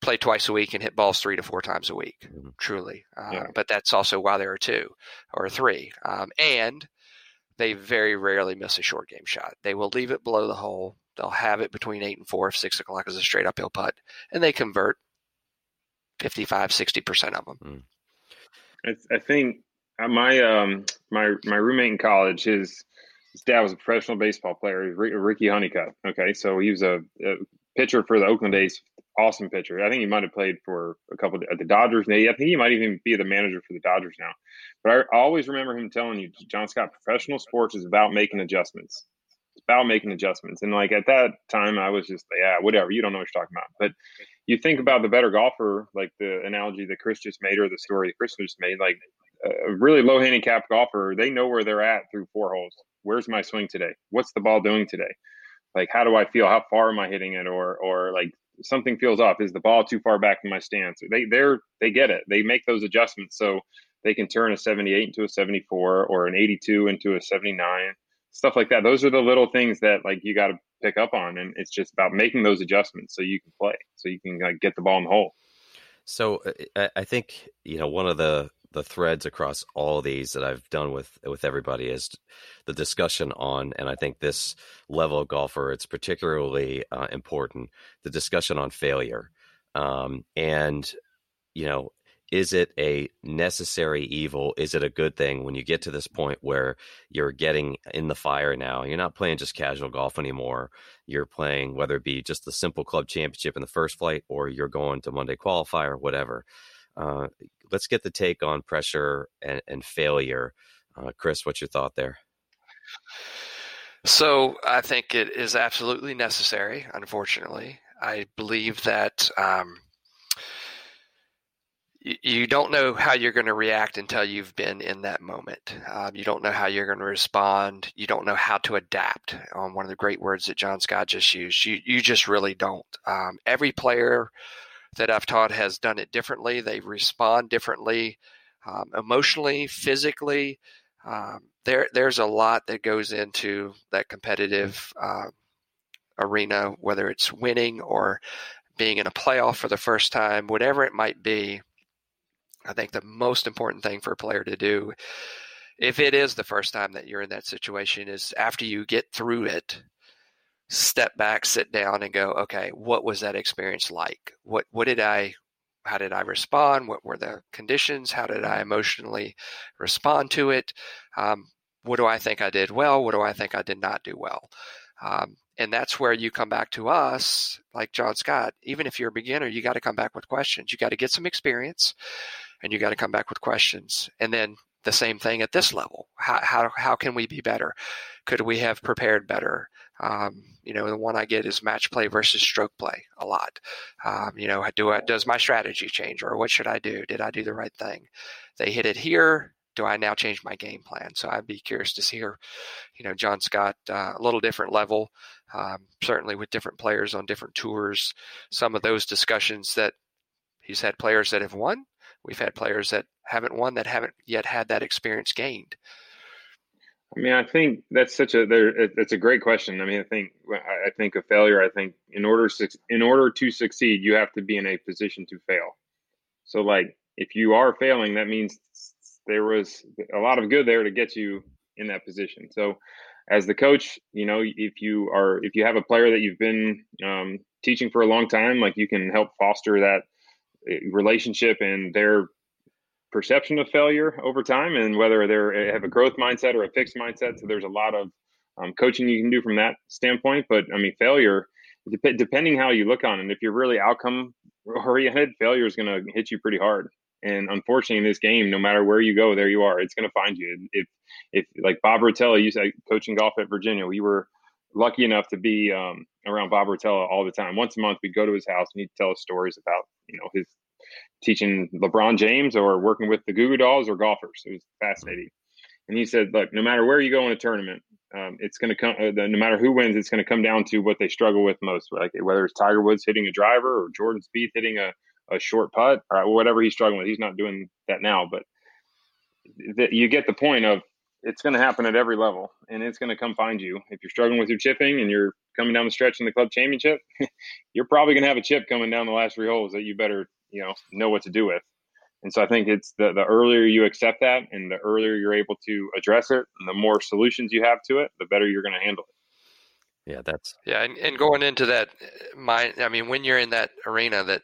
play twice a week and hit balls three to four times a week, mm-hmm. truly. Uh, yeah. But that's also why there are two or three. Um, and they very rarely miss a short game shot. They will leave it below the hole. They'll have it between eight and four if six o'clock is a straight uphill putt, and they convert 55, 60% of them. Mm. I, think uh, my um, my my roommate in college, his his dad was a professional baseball player, Ricky Honeycutt. Okay, so he was a, a pitcher for the Oakland A's awesome pitcher. I think he might have played for a couple at the Dodgers. I think he might even be the manager for the Dodgers now. But I, always remember him telling you, John Scott, professional sports is about making adjustments. It's about making adjustments. And like at that time, I was just yeah, whatever. You don't know what you're talking about. But you think about the better golfer, like the analogy that Chris just made, or the story that Chris just made. Like a really low handicap golfer, they know where they're at through four holes. Where's my swing today? What's the ball doing today? Like how do I feel? How far am I hitting it? Or or like something feels off. Is the ball too far back in my stance? They they're they get it. They make those adjustments. So they can turn a 78 into a 74 or an 82 into a 79 stuff like that those are the little things that like you got to pick up on and it's just about making those adjustments so you can play so you can like, get the ball in the hole so uh, i think you know one of the the threads across all these that I've done with with everybody is the discussion on, and I think this level of golfer it's particularly uh, important. The discussion on failure, um, and you know, is it a necessary evil? Is it a good thing when you get to this point where you're getting in the fire now? You're not playing just casual golf anymore. You're playing whether it be just the simple club championship in the first flight, or you're going to Monday qualifier, whatever. Uh, let's get the take on pressure and, and failure. Uh, Chris, what's your thought there? So I think it is absolutely necessary. Unfortunately, I believe that um, you, don't know how you're going to react until you've been in that moment. Um, you don't know how you're going to respond. You don't know how to adapt. Um, one of the great words that John Scott just used. You you just really don't. Um, every player that I've taught has done it differently. They respond differently, um, emotionally, physically. Um, there, there's a lot that goes into that competitive uh, arena, whether it's winning or being in a playoff for the first time, whatever it might be. I think the most important thing for a player to do, if it is the first time that you're in that situation, is after you get through it, step back, sit down, and go, okay, what was that experience like? What what did I how did I respond? What were the conditions? How did I emotionally respond to it? Um, what do I think I did well? What do I think I did not do well? Um, and that's where you come back to us, like John Scott. Even if you're a beginner, you got to come back with questions. You got to get some experience, and you got to come back with questions. And then the same thing at this level. How how how can we be better? Could we have prepared better? Um, you know, the one I get is match play versus stroke play a lot. Um, you know, do I, does my strategy change or what should I do? Did I do the right thing? They hit it here. Do I now change my game plan? So I'd be curious to see here, you know, John Scott, uh, a little different level, um, certainly with different players on different tours. Some of those discussions that he's had players that have won. We've had players that haven't won that haven't yet had that experience gained. I mean, I think that's such a there. It's a great question. I mean, I think I think a failure. I think in order in order to succeed, you have to be in a position to fail. So, like, if you are failing, that means there was a lot of good there to get you in that position. So, as the coach, you know, if you are if you have a player that you've been um, teaching for a long time, like you can help foster that eh, relationship and their perception of failure over time and whether they have a growth mindset or a fixed mindset. So there's a lot of um, coaching you can do from that standpoint. But I mean, failure, depending how you look on it, And if you're really outcome oriented, failure is going to hit you pretty hard. And unfortunately, in this game, no matter where you go, there you are. It's going to find you. If, if like Bob Rotella, you said coaching golf at Virginia, we were lucky enough to be um, around Bob Rotella all the time. Once a month, we'd go to his house and he'd tell us stories about you know his teaching LeBron James or working with the Goo Goo Dolls or golfers. It was fascinating. And he said, look, no matter where you go in a tournament, um, it's going to come. Uh, no matter who wins, it's going to come down to what they struggle with most. Like whether it's Tiger Woods hitting a driver or Jordan Spieth hitting a, a short putt or whatever he's struggling with. He's not doing that now, but th- you get the point of it's going to happen at every level, and it's going to come find you. If you're struggling with your chipping and you're coming down the stretch in the club championship, you're probably going to have a chip coming down the last three holes that you better you know know what to do with. And so I think it's the the earlier you accept that, and the earlier you're able to address it, and the more solutions you have to it, the better you're going to handle it. Yeah, that's yeah, and, and going into that mind, I mean, when you're in that arena, that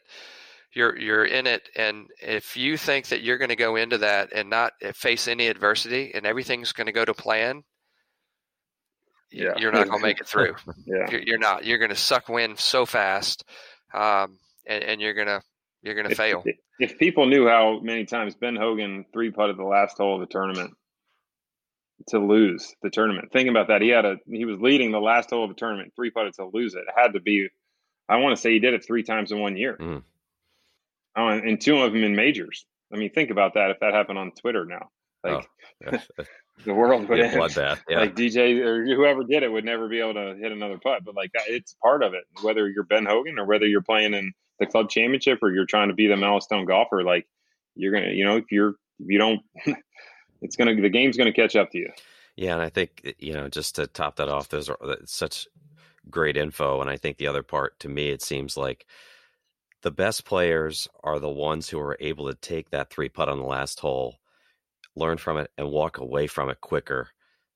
you're you're in it, and if you think that you're going to go into that and not face any adversity, and everything's going to go to plan, yeah. you're not going to make it through. yeah. You're, you're, not. You're going to suck wind so fast, um, and, and you're going to you're going to fail. If people knew how many times Ben Hogan three putted the last hole of the tournament to lose the tournament, think about that. He had a he was leading the last hole of the tournament, three putted to lose it. It had to be. I want to say he did it three times in one year. Mm. Oh, and, and, two of them in majors. I mean, think about that. If that happened on Twitter now, like oh, the world would end. Bloodbath, yeah. Like DJ or whoever did it would never be able to hit another putt. But like it's part of it. Whether you're Ben Hogan or whether you're playing in the club championship or you're trying to be the milestone golfer, like you're gonna, you know, if you're if you don't, it's gonna the game's gonna catch up to you. Yeah, and I think you know just to top that off, there's such great info, and I think the other part to me, it seems like the best players are the ones who are able to take that three putt on the last hole, learn from it, and walk away from it quicker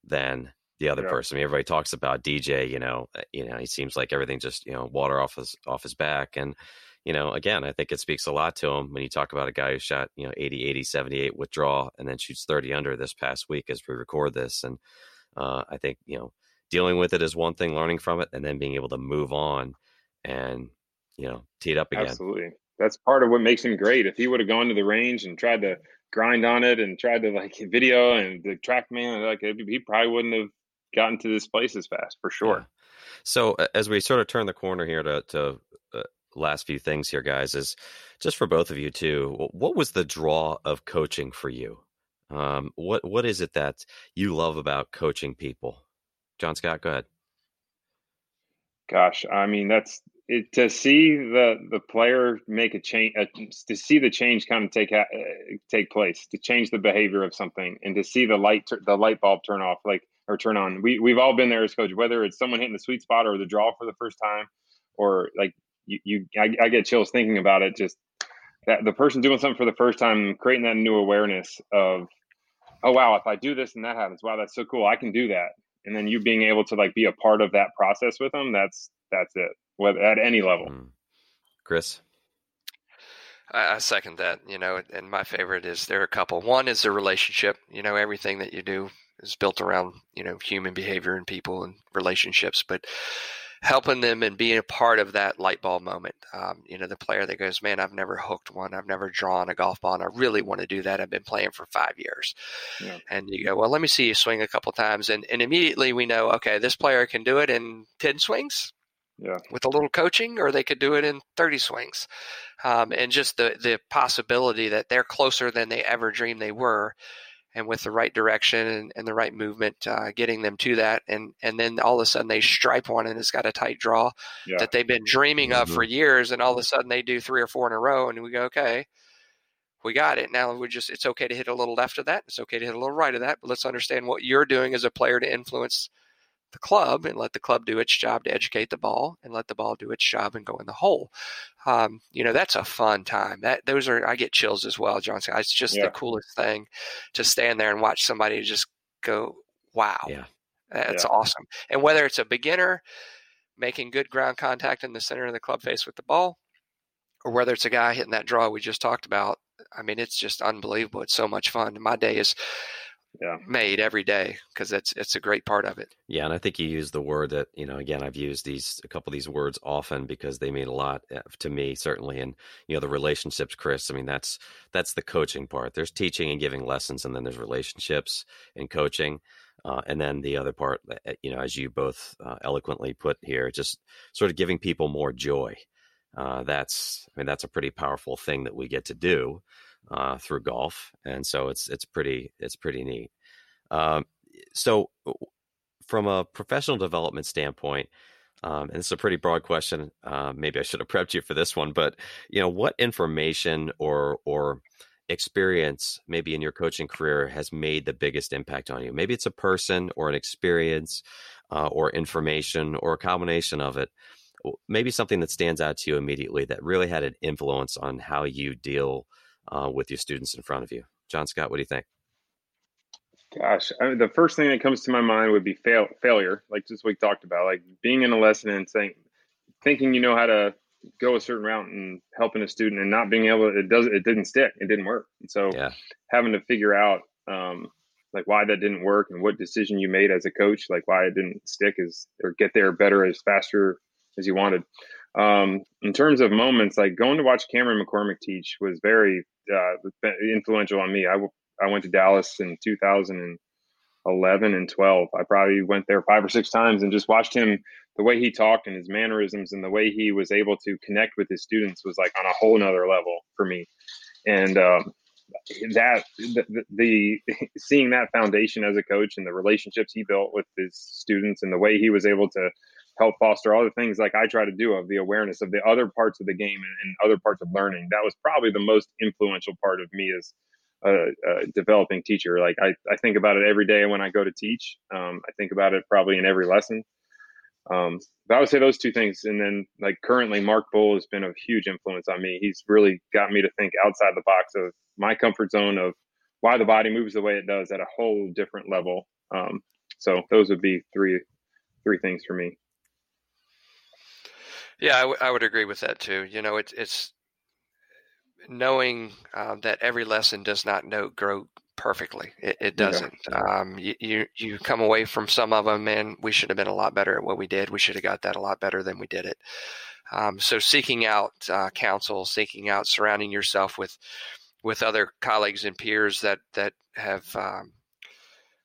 than the other yeah. person. I mean, everybody talks about DJ. You know, uh, you know, he seems like everything just you know water off his off his back, and you know, again, I think it speaks a lot to him when you talk about a guy who shot you know 80, 80, 78 withdraw, and then shoots 30 under this past week as we record this, and uh, I think you know dealing with it is one thing, learning from it, and then being able to move on and you know, tee it up again. Absolutely. That's part of what makes him great. If he would have gone to the range and tried to grind on it and tried to like video and the TrackMan, like he probably wouldn't have gotten to this place as fast for sure. Yeah. So as we sort of turn the corner here to, to uh, last few things here, guys, is just for both of you too. What was the draw of coaching for you? Um, what what is it that you love about coaching people? John Scott, go ahead. Gosh, I mean that's it, to see the the player make a change, uh, to see the change kind of take uh, take place, to change the behavior of something, and to see the light the light bulb turn off, like or turn on. We we've all been there as coach, whether it's someone hitting the sweet spot or the draw for the first time, or like you, you I, I get chills thinking about it. Just that the person doing something for the first time, creating that new awareness of, oh wow, if I do this and that happens, wow, that's so cool, I can do that. And then you being able to like be a part of that process with them, that's that's it whether at any level. Mm. Chris. I second that, you know, and my favorite is there are a couple. One is the relationship. You know, everything that you do is built around, you know, human behavior and people and relationships, but helping them and being a part of that light bulb moment. Um, you know, the player that goes, man, I've never hooked one. I've never drawn a golf ball and I really want to do that. I've been playing for five years. Yeah. And you go, well, let me see you swing a couple times. And, and immediately we know, okay, this player can do it in 10 swings yeah. with a little coaching, or they could do it in 30 swings. Um, and just the, the possibility that they're closer than they ever dreamed they were. And with the right direction and, and the right movement, uh, getting them to that, and and then all of a sudden they stripe one and it's got a tight draw yeah. that they've been dreaming mm-hmm. of for years, and all of a sudden they do three or four in a row, and we go, okay, we got it. Now we just it's okay to hit a little left of that, it's okay to hit a little right of that, but let's understand what you're doing as a player to influence the club and let the club do its job to educate the ball and let the ball do its job and go in the hole. Um, you know, that's a fun time. That those are I get chills as well, John Scott. It's just yeah. the coolest thing to stand there and watch somebody just go, wow. Yeah. That's yeah. awesome. And whether it's a beginner making good ground contact in the center of the club face with the ball, or whether it's a guy hitting that draw we just talked about, I mean, it's just unbelievable. It's so much fun. My day is yeah. made every day because it's it's a great part of it. Yeah, and I think you use the word that you know. Again, I've used these a couple of these words often because they mean a lot eh, to me, certainly. And you know, the relationships, Chris. I mean, that's that's the coaching part. There's teaching and giving lessons, and then there's relationships and coaching. Uh, and then the other part, eh, you know, as you both uh, eloquently put here, just sort of giving people more joy. Uh, that's, I mean, that's a pretty powerful thing that we get to do uh, through golf, and so it's it's pretty it's pretty neat. Um, so, from a professional development standpoint, um, and it's a pretty broad question. Uh, maybe I should have prepped you for this one, but you know, what information or or experience maybe in your coaching career has made the biggest impact on you? Maybe it's a person or an experience uh, or information or a combination of it. Maybe something that stands out to you immediately that really had an influence on how you deal uh, with your students in front of you. John Scott, what do you think? Gosh, I mean, the first thing that comes to my mind would be fail, failure, like just we talked about, like being in a lesson and saying, thinking you know how to go a certain route and helping a student and not being able to, it doesn't it didn't stick, it didn't work, and so yeah. having to figure out um, like why that didn't work and what decision you made as a coach, like why it didn't stick is or get there better as faster as you wanted. Um, in terms of moments, like going to watch Cameron McCormick teach was very uh, influential on me. I, I went to Dallas in 2011 and 12. I probably went there five or six times and just watched him. The way he talked and his mannerisms and the way he was able to connect with his students was like on a whole nother level for me. And um, that the, the, seeing that foundation as a coach and the relationships he built with his students and the way he was able to help foster all the things like I try to do of the awareness of the other parts of the game and, and, other parts of learning. That was probably the most influential part of me as a, a, developing teacher. Like I, I think about it every day when I go to teach. Um, I think about it probably in every lesson. Um, but I would say those two things. And then like currently Mark Bull has been a huge influence on me. He's really got me to think outside the box of my comfort zone of why the body moves the way it does at a whole different level. Um, so those would be three, three things for me. Yeah, I, w- I would agree with that too. You know, it's it's knowing uh, that every lesson does not know grow perfectly. It, it doesn't. Yeah. Um, you, you, you come away from some of them, and we should have been a lot better at what we did. We should have got that a lot better than we did it. Um, so seeking out uh, counsel, seeking out surrounding yourself with with other colleagues and peers that that have um,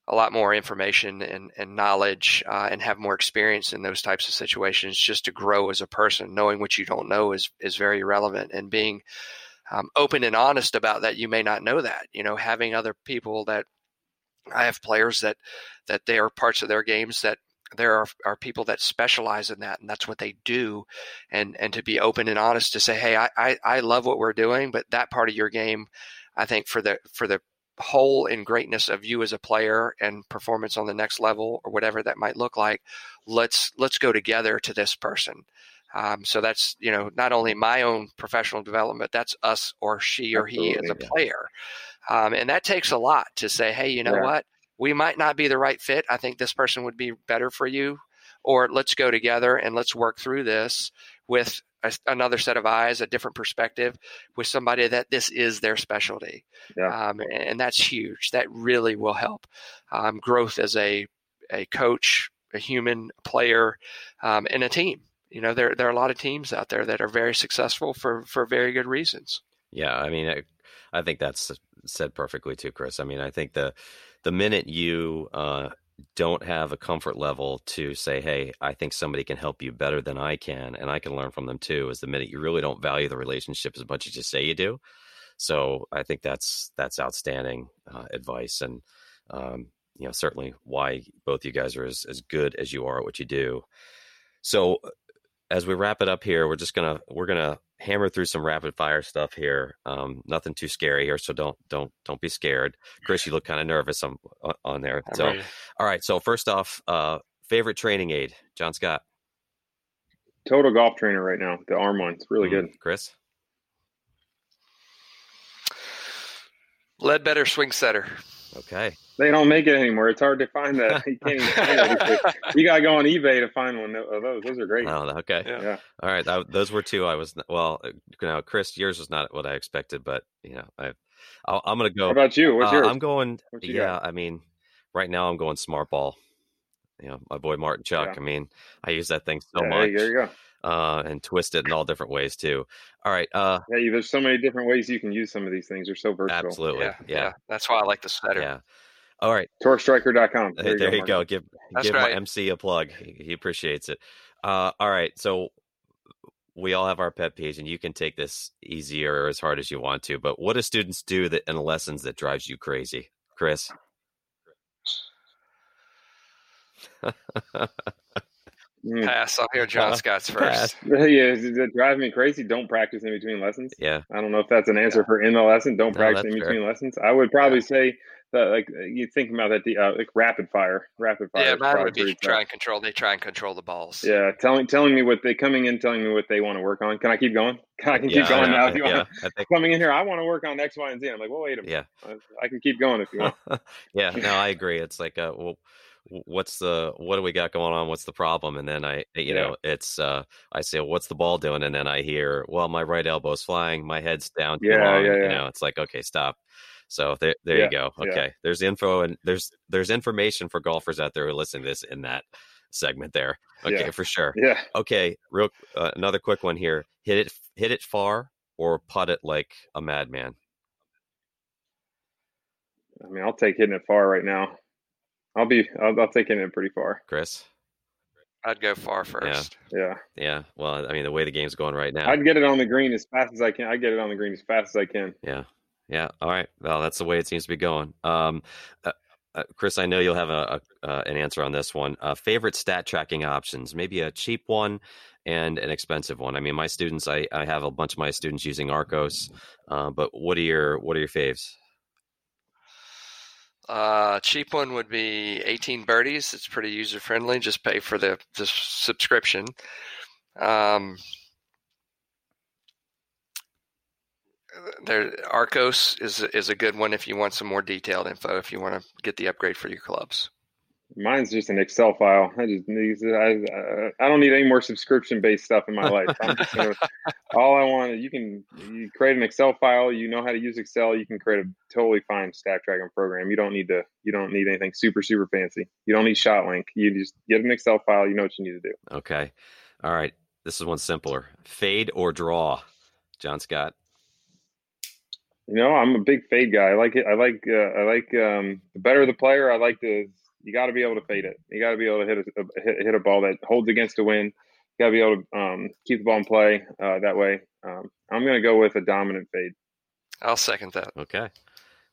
a lot more information and, and knowledge uh, and have more experience in those types of situations just to grow as a person knowing what you don't know is is very relevant and being um, open and honest about that. You may not know that. You know, having other people that I have players that that they are parts of their games that there are, are people that specialize in that and that's what they do and and to be open and honest to say hey I, I, I love what we're doing but that part of your game i think for the for the whole and greatness of you as a player and performance on the next level or whatever that might look like let's let's go together to this person um, so that's you know not only my own professional development, that's us or she or Absolutely, he as a yeah. player, um, and that takes a lot to say, hey, you know yeah. what, we might not be the right fit. I think this person would be better for you, or let's go together and let's work through this with a, another set of eyes, a different perspective, with somebody that this is their specialty, yeah. um, and that's huge. That really will help um, growth as a a coach, a human player, um, and a team you know there there are a lot of teams out there that are very successful for for very good reasons. Yeah, I mean, I, I think that's said perfectly too, Chris. I mean, I think the the minute you uh, don't have a comfort level to say, "Hey, I think somebody can help you better than I can, and I can learn from them too," is the minute you really don't value the relationship as much as you say you do. So I think that's that's outstanding uh, advice, and um, you know certainly why both you guys are as, as good as you are at what you do. So as we wrap it up here, we're just gonna we're gonna hammer through some rapid fire stuff here. Um, nothing too scary here, so don't don't don't be scared. Chris, you look kind of nervous on on there. I'm so, ready. all right. So first off, uh, favorite training aid, John Scott. Total golf trainer right now. The arm one, it's really mm, good. Chris. Leadbetter swing setter. Okay. They don't make it anymore. It's hard to find that. You can't even find it. You gotta go on eBay to find one of those. Those are great. Oh, okay. Yeah. yeah. All right. That, those were two. I was well. Uh, you know, Chris, yours was not what I expected, but you know, I, i am gonna go. How about you? What's uh, yours? I'm going. Yeah. Got? I mean, right now I'm going smart ball. You know, my boy Martin Chuck. Yeah. I mean, I use that thing so yeah, much. There you go. Uh, and twist it in all different ways too. All right. Uh, yeah, there's so many different ways you can use some of these things. They're so versatile. Absolutely. Yeah. yeah. yeah. That's why I like the setter. Yeah. All right. TourStriker.com. There, there you, go, go. Give That's give right. my MC a plug. He, he appreciates it. Uh, all right. So we all have our pet peeves, and you can take this easier or as hard as you want to. But what do students do that in lessons that drives you crazy, Chris? Mm. Pass. I'll hear John uh, Scott's first. Yeah, it drives me crazy. Don't practice in between lessons. Yeah. I don't know if that's an answer yeah. for in the lesson. Don't no, practice in between fair. lessons. I would probably yeah. say that, like, you think about that, the uh, like rapid fire, rapid fire. Yeah, mine would be try and control. They try and control the balls. Yeah, telling telling me what they coming in, telling me what they want to work on. Can I keep going? Can I can keep going now? If you want think... coming in here, I want to work on X, Y, and Z. I'm like, well, wait a minute. Yeah, I, I can keep going if you want. yeah, no, I agree. It's like, uh, well what's the what do we got going on what's the problem and then i you yeah. know it's uh i say well, what's the ball doing and then i hear well my right elbow's flying my head's down too yeah, long. Yeah, yeah. you know it's like okay stop so there, there yeah, you go okay yeah. there's info and there's there's information for golfers out there who listen to this in that segment there okay for sure yeah okay real uh, another quick one here hit it hit it far or putt it like a madman i mean i'll take hitting it far right now I'll be. I'll, I'll take it in pretty far. Chris. I'd go far first. Yeah. yeah. Yeah. Well, I mean, the way the game's going right now, I'd get it on the green as fast as I can. I get it on the green as fast as I can. Yeah. Yeah. All right. Well, that's the way it seems to be going. Um, uh, uh, Chris, I know you'll have a, a uh, an answer on this one. Uh, favorite stat tracking options? Maybe a cheap one and an expensive one. I mean, my students, I, I have a bunch of my students using Arccos, uh, but what are your what are your faves? Uh, cheap one would be 18 birdies. It's pretty user friendly. Just pay for the, the subscription. Um, there, Arccos is is a good one if you want some more detailed info. If you want to get the upgrade for your clubs. Mine's just an Excel file. I just need, I, I don't need any more subscription based stuff in my life. Gonna, all I want is you can you create an Excel file. You know how to use Excel. You can create a totally fine stat tracking program. You don't need to. You don't need anything super super fancy. You don't need ShotLink. You just get an Excel file. You know what you need to do. Okay, all right. This is one simpler. Fade or draw, John Scott. You know, I'm a big fade guy. I like it. I like. Uh, I like. Um, the better the player, I like the you got to be able to fade it. You got to be able to hit a hit, hit, a ball that holds against the wind. You got to be able to um, keep the ball in play uh, that way. Um, I'm going to go with a dominant fade. I'll second that. Okay.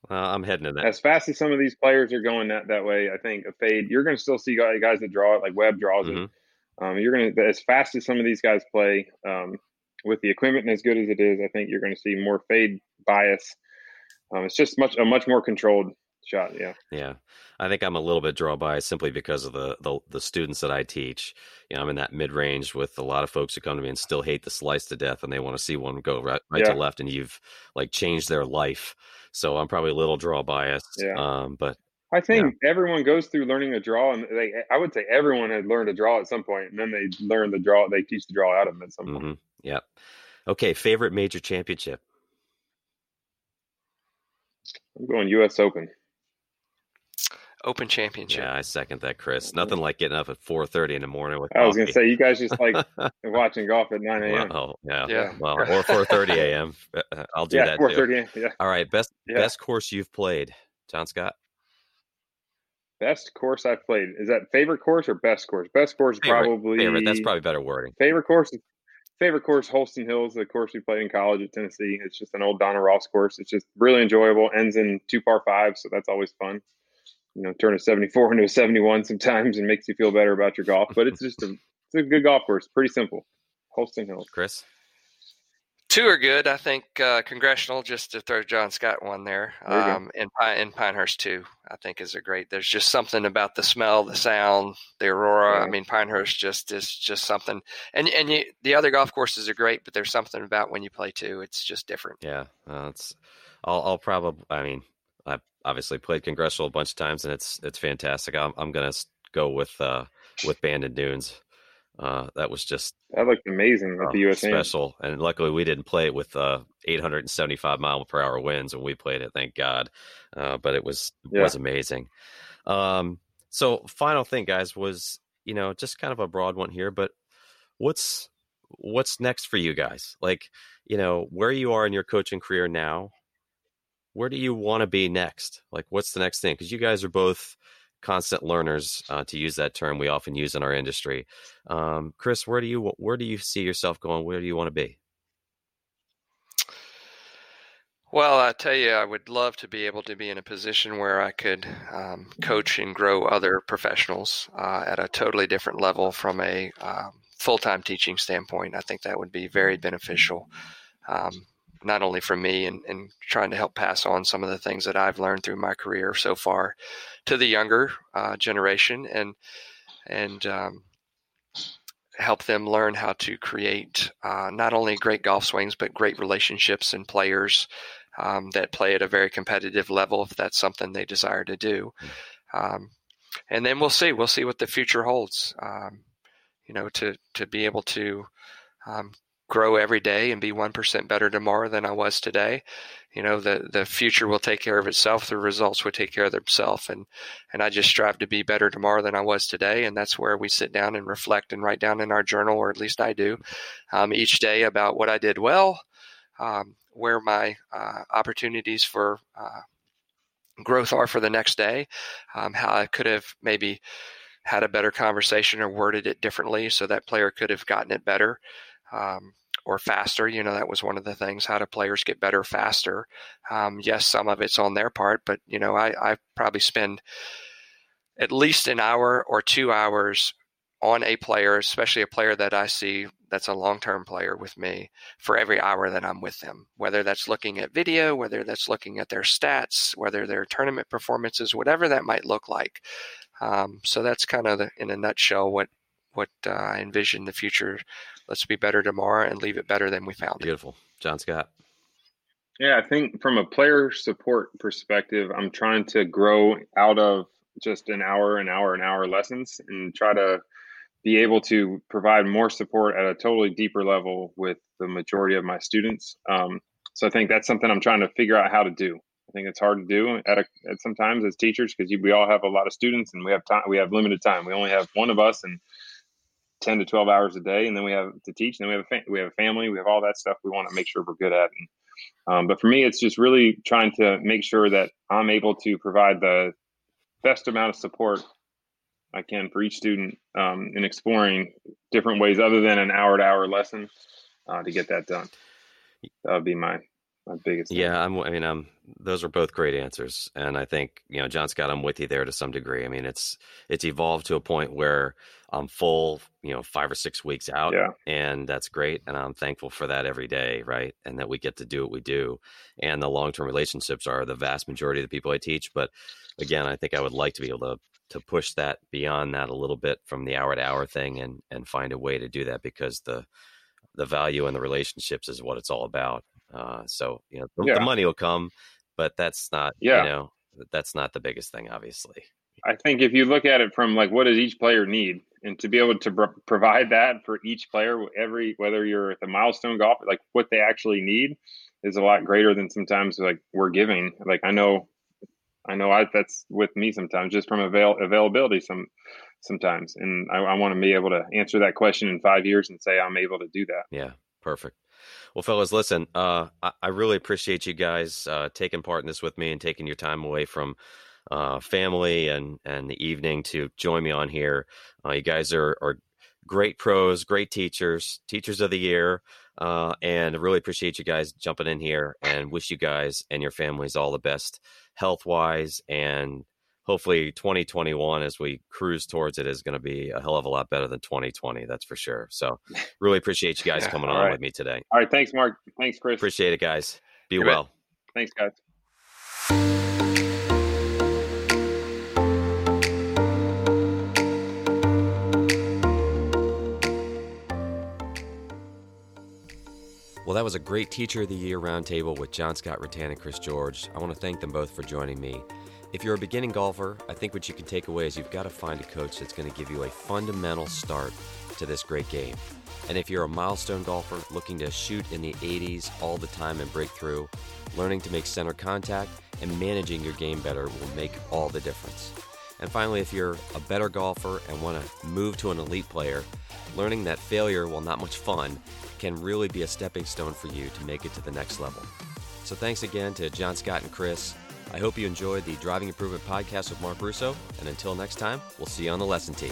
Well, I'm heading to that. As fast as some of these players are going that, that way, I think a fade, you're going to still see guys, guys that draw it, like Webb draws mm-hmm. it. Um, you're going to, as fast as some of these guys play, um, with the equipment as good as it is, I think you're going to see more fade bias. Um, it's just much a much more controlled shot. Yeah. Yeah. I think I'm a little bit draw by simply because of the, the, the students that I teach. You know, I'm in that mid range with a lot of folks who come to me and still hate the slice to death, and they want to see one go right, right yeah. to left, and you've like changed their life. So I'm probably a little draw biased. Yeah. Um, but I think yeah. everyone goes through learning to draw, and they I would say everyone had learned to draw at some point, and then they learn the draw. They teach the draw out of them at some point. Mm-hmm. Yeah. Okay. Favorite major championship. I'm going U.S. Open. Open Championship. Yeah, I second that, Chris. Nothing like getting up at four thirty in the morning with. I was gonna say you guys just like watching golf at nine a.m. Well, yeah, yeah. Well, or four thirty a.m. Uh, I'll do yeah, that. Four thirty. Yeah. All right, best yeah. best course you've played, John Scott. Best course I've played is that favorite course or best course? Best course favorite, probably favorite. That's probably better wording. Favorite course. Favorite course, Holston Hills, the course we played in college at Tennessee. It's just an old Donald Ross course. It's just really enjoyable. Ends in two par fives, so that's always fun you know turn a 74 into a 71 sometimes and makes you feel better about your golf but it's just a it's a good golf course pretty simple. Holston hills chris? Two are good. I think uh, congressional just to throw john scott one there, there um, and, and pinehurst too i think is a great there's just something about the smell the sound the aurora. Yeah. i mean pinehurst just is just something and and you, the other golf courses are great but there's something about when you play two it's just different. Yeah uh, it's I'll, I'll probably i mean I obviously played Congressional a bunch of times, and it's it's fantastic. I'm, I'm gonna go with uh, with Bandon Dunes. Uh, that was just that looked amazing at the U.S. special, and luckily we didn't play it with uh, 875 mile per hour winds when we played it. Thank God, uh, but it was yeah. was amazing. Um, so final thing, guys, was you know just kind of a broad one here, but what's what's next for you guys? Like you know where you are in your coaching career now where do you want to be next? Like, what's the next thing? Because you guys are both constant learners, uh, to use that term we often use in our industry. Um, Chris, where do you where do you see yourself going? Where do you want to be? Well, I tell you, I would love to be able to be in a position where I could um, coach and grow other professionals uh, at a totally different level from a um, full time teaching standpoint. I think that would be very beneficial. Um, not only from me and, and trying to help pass on some of the things that I've learned through my career so far to the younger uh, generation and and um, help them learn how to create uh, not only great golf swings but great relationships and players um, that play at a very competitive level if that's something they desire to do. Um, and then we'll see. We'll see what the future holds. Um, you know, to to be able to um, grow every day and be 1% better tomorrow than I was today. You know, the, the future will take care of itself. The results will take care of themselves. And, and I just strive to be better tomorrow than I was today. And that's where we sit down and reflect and write down in our journal, or at least I do, um, each day about what I did well, um, where my uh, opportunities for uh, growth are for the next day, um, how I could have maybe had a better conversation or worded it differently so that player could have gotten it better. Um, or faster. You know, that was one of the things. How do players get better faster? Um, yes, some of it's on their part, but you know, I, I probably spend at least an hour or two hours on a player, especially a player that I see that's a long-term player with me for every hour that I'm with them. Whether that's looking at video, whether that's looking at their stats, whether their tournament performances, whatever that might look like. Um, so that's kind of the, in a nutshell what what uh, I envision the future. Let's be better tomorrow and leave it better than we found Beautiful, John Scott. Yeah, I think from a player support perspective, I'm trying to grow out of just an hour, an hour, an hour lessons and try to be able to provide more support at a totally deeper level with the majority of my students. Um, so I think that's something I'm trying to figure out how to do. I think it's hard to do at, a, at sometimes as teachers because we all have a lot of students and we have time. We have limited time. We only have one of us and ten to twelve hours a day, and then we have to teach. And then we have a fa- we have a family. We have all that stuff we want to make sure we're good at. And, um, but for me, it's just really trying to make sure that I'm able to provide the best amount of support I can for each student um, in exploring different ways other than an hour to hour lesson uh, to get that done. That would be my my biggest. Thing. Yeah, I'm, I mean, um, those are both great answers, and I think you know, John Scott, I'm with you there to some degree. I mean, it's it's evolved to a point where I'm full, you know, five or six weeks out, yeah. and that's great, and I'm thankful for that every day, right? And that we get to do what we do, and the long term relationships are the vast majority of the people I teach. But again, I think I would like to be able to to push that beyond that a little bit from the hour to hour thing and and find a way to do that because the the value in the relationships is what it's all about. Uh, so you know the, yeah. the, money will come, but that's not yeah. you know that's not the biggest thing, obviously. I think if you look at it from like what does each player need, and to be able to pr- provide that for each player, every whether you're at the milestone golf, like what they actually need, is a lot greater than sometimes like we're giving. Like I know I know I, that's with me sometimes, just from avail, availability. Some sometimes, and I, I want to be able to answer that question in five years and say I'm able to do that. Yeah, perfect. Well, fellas, listen, uh, I, I, really appreciate you guys uh, taking part in this with me and taking your time away from uh, family and and the evening to join me on here. Uh, you guys are, are great pros, great teachers, teachers of the year. Uh, and really appreciate you guys jumping in here and wish you guys and your families all the best health wise and hopefully 2021 as we cruise towards it is going to be a hell of a lot better than 2020 that's for sure. So really appreciate you guys yeah, coming on right. with me today. All right thanks mark. Thanks chris. Appreciate it guys. Be Good well. Thanks guys. Well, that was a great Teacher of the Year roundtable with John Scott Rattan and Chris George. I want to thank them both for joining me. If you're a beginning golfer, I think what you can take away is you've got to find a coach that's going to give you a fundamental start to this great game. And if you're a milestone golfer looking to shoot in the 80s all the time and break through, learning to make center contact and managing your game better will make all the difference. And finally, if you're a better golfer and want to move to an elite player, learning that failure, while not much fun, can really be a stepping stone for you to make it to the next level. So thanks again to John Scott and Chris. I hope you enjoyed the Driving Improvement Podcast with Mark Russo, and until next time, we'll see you on the lesson tee.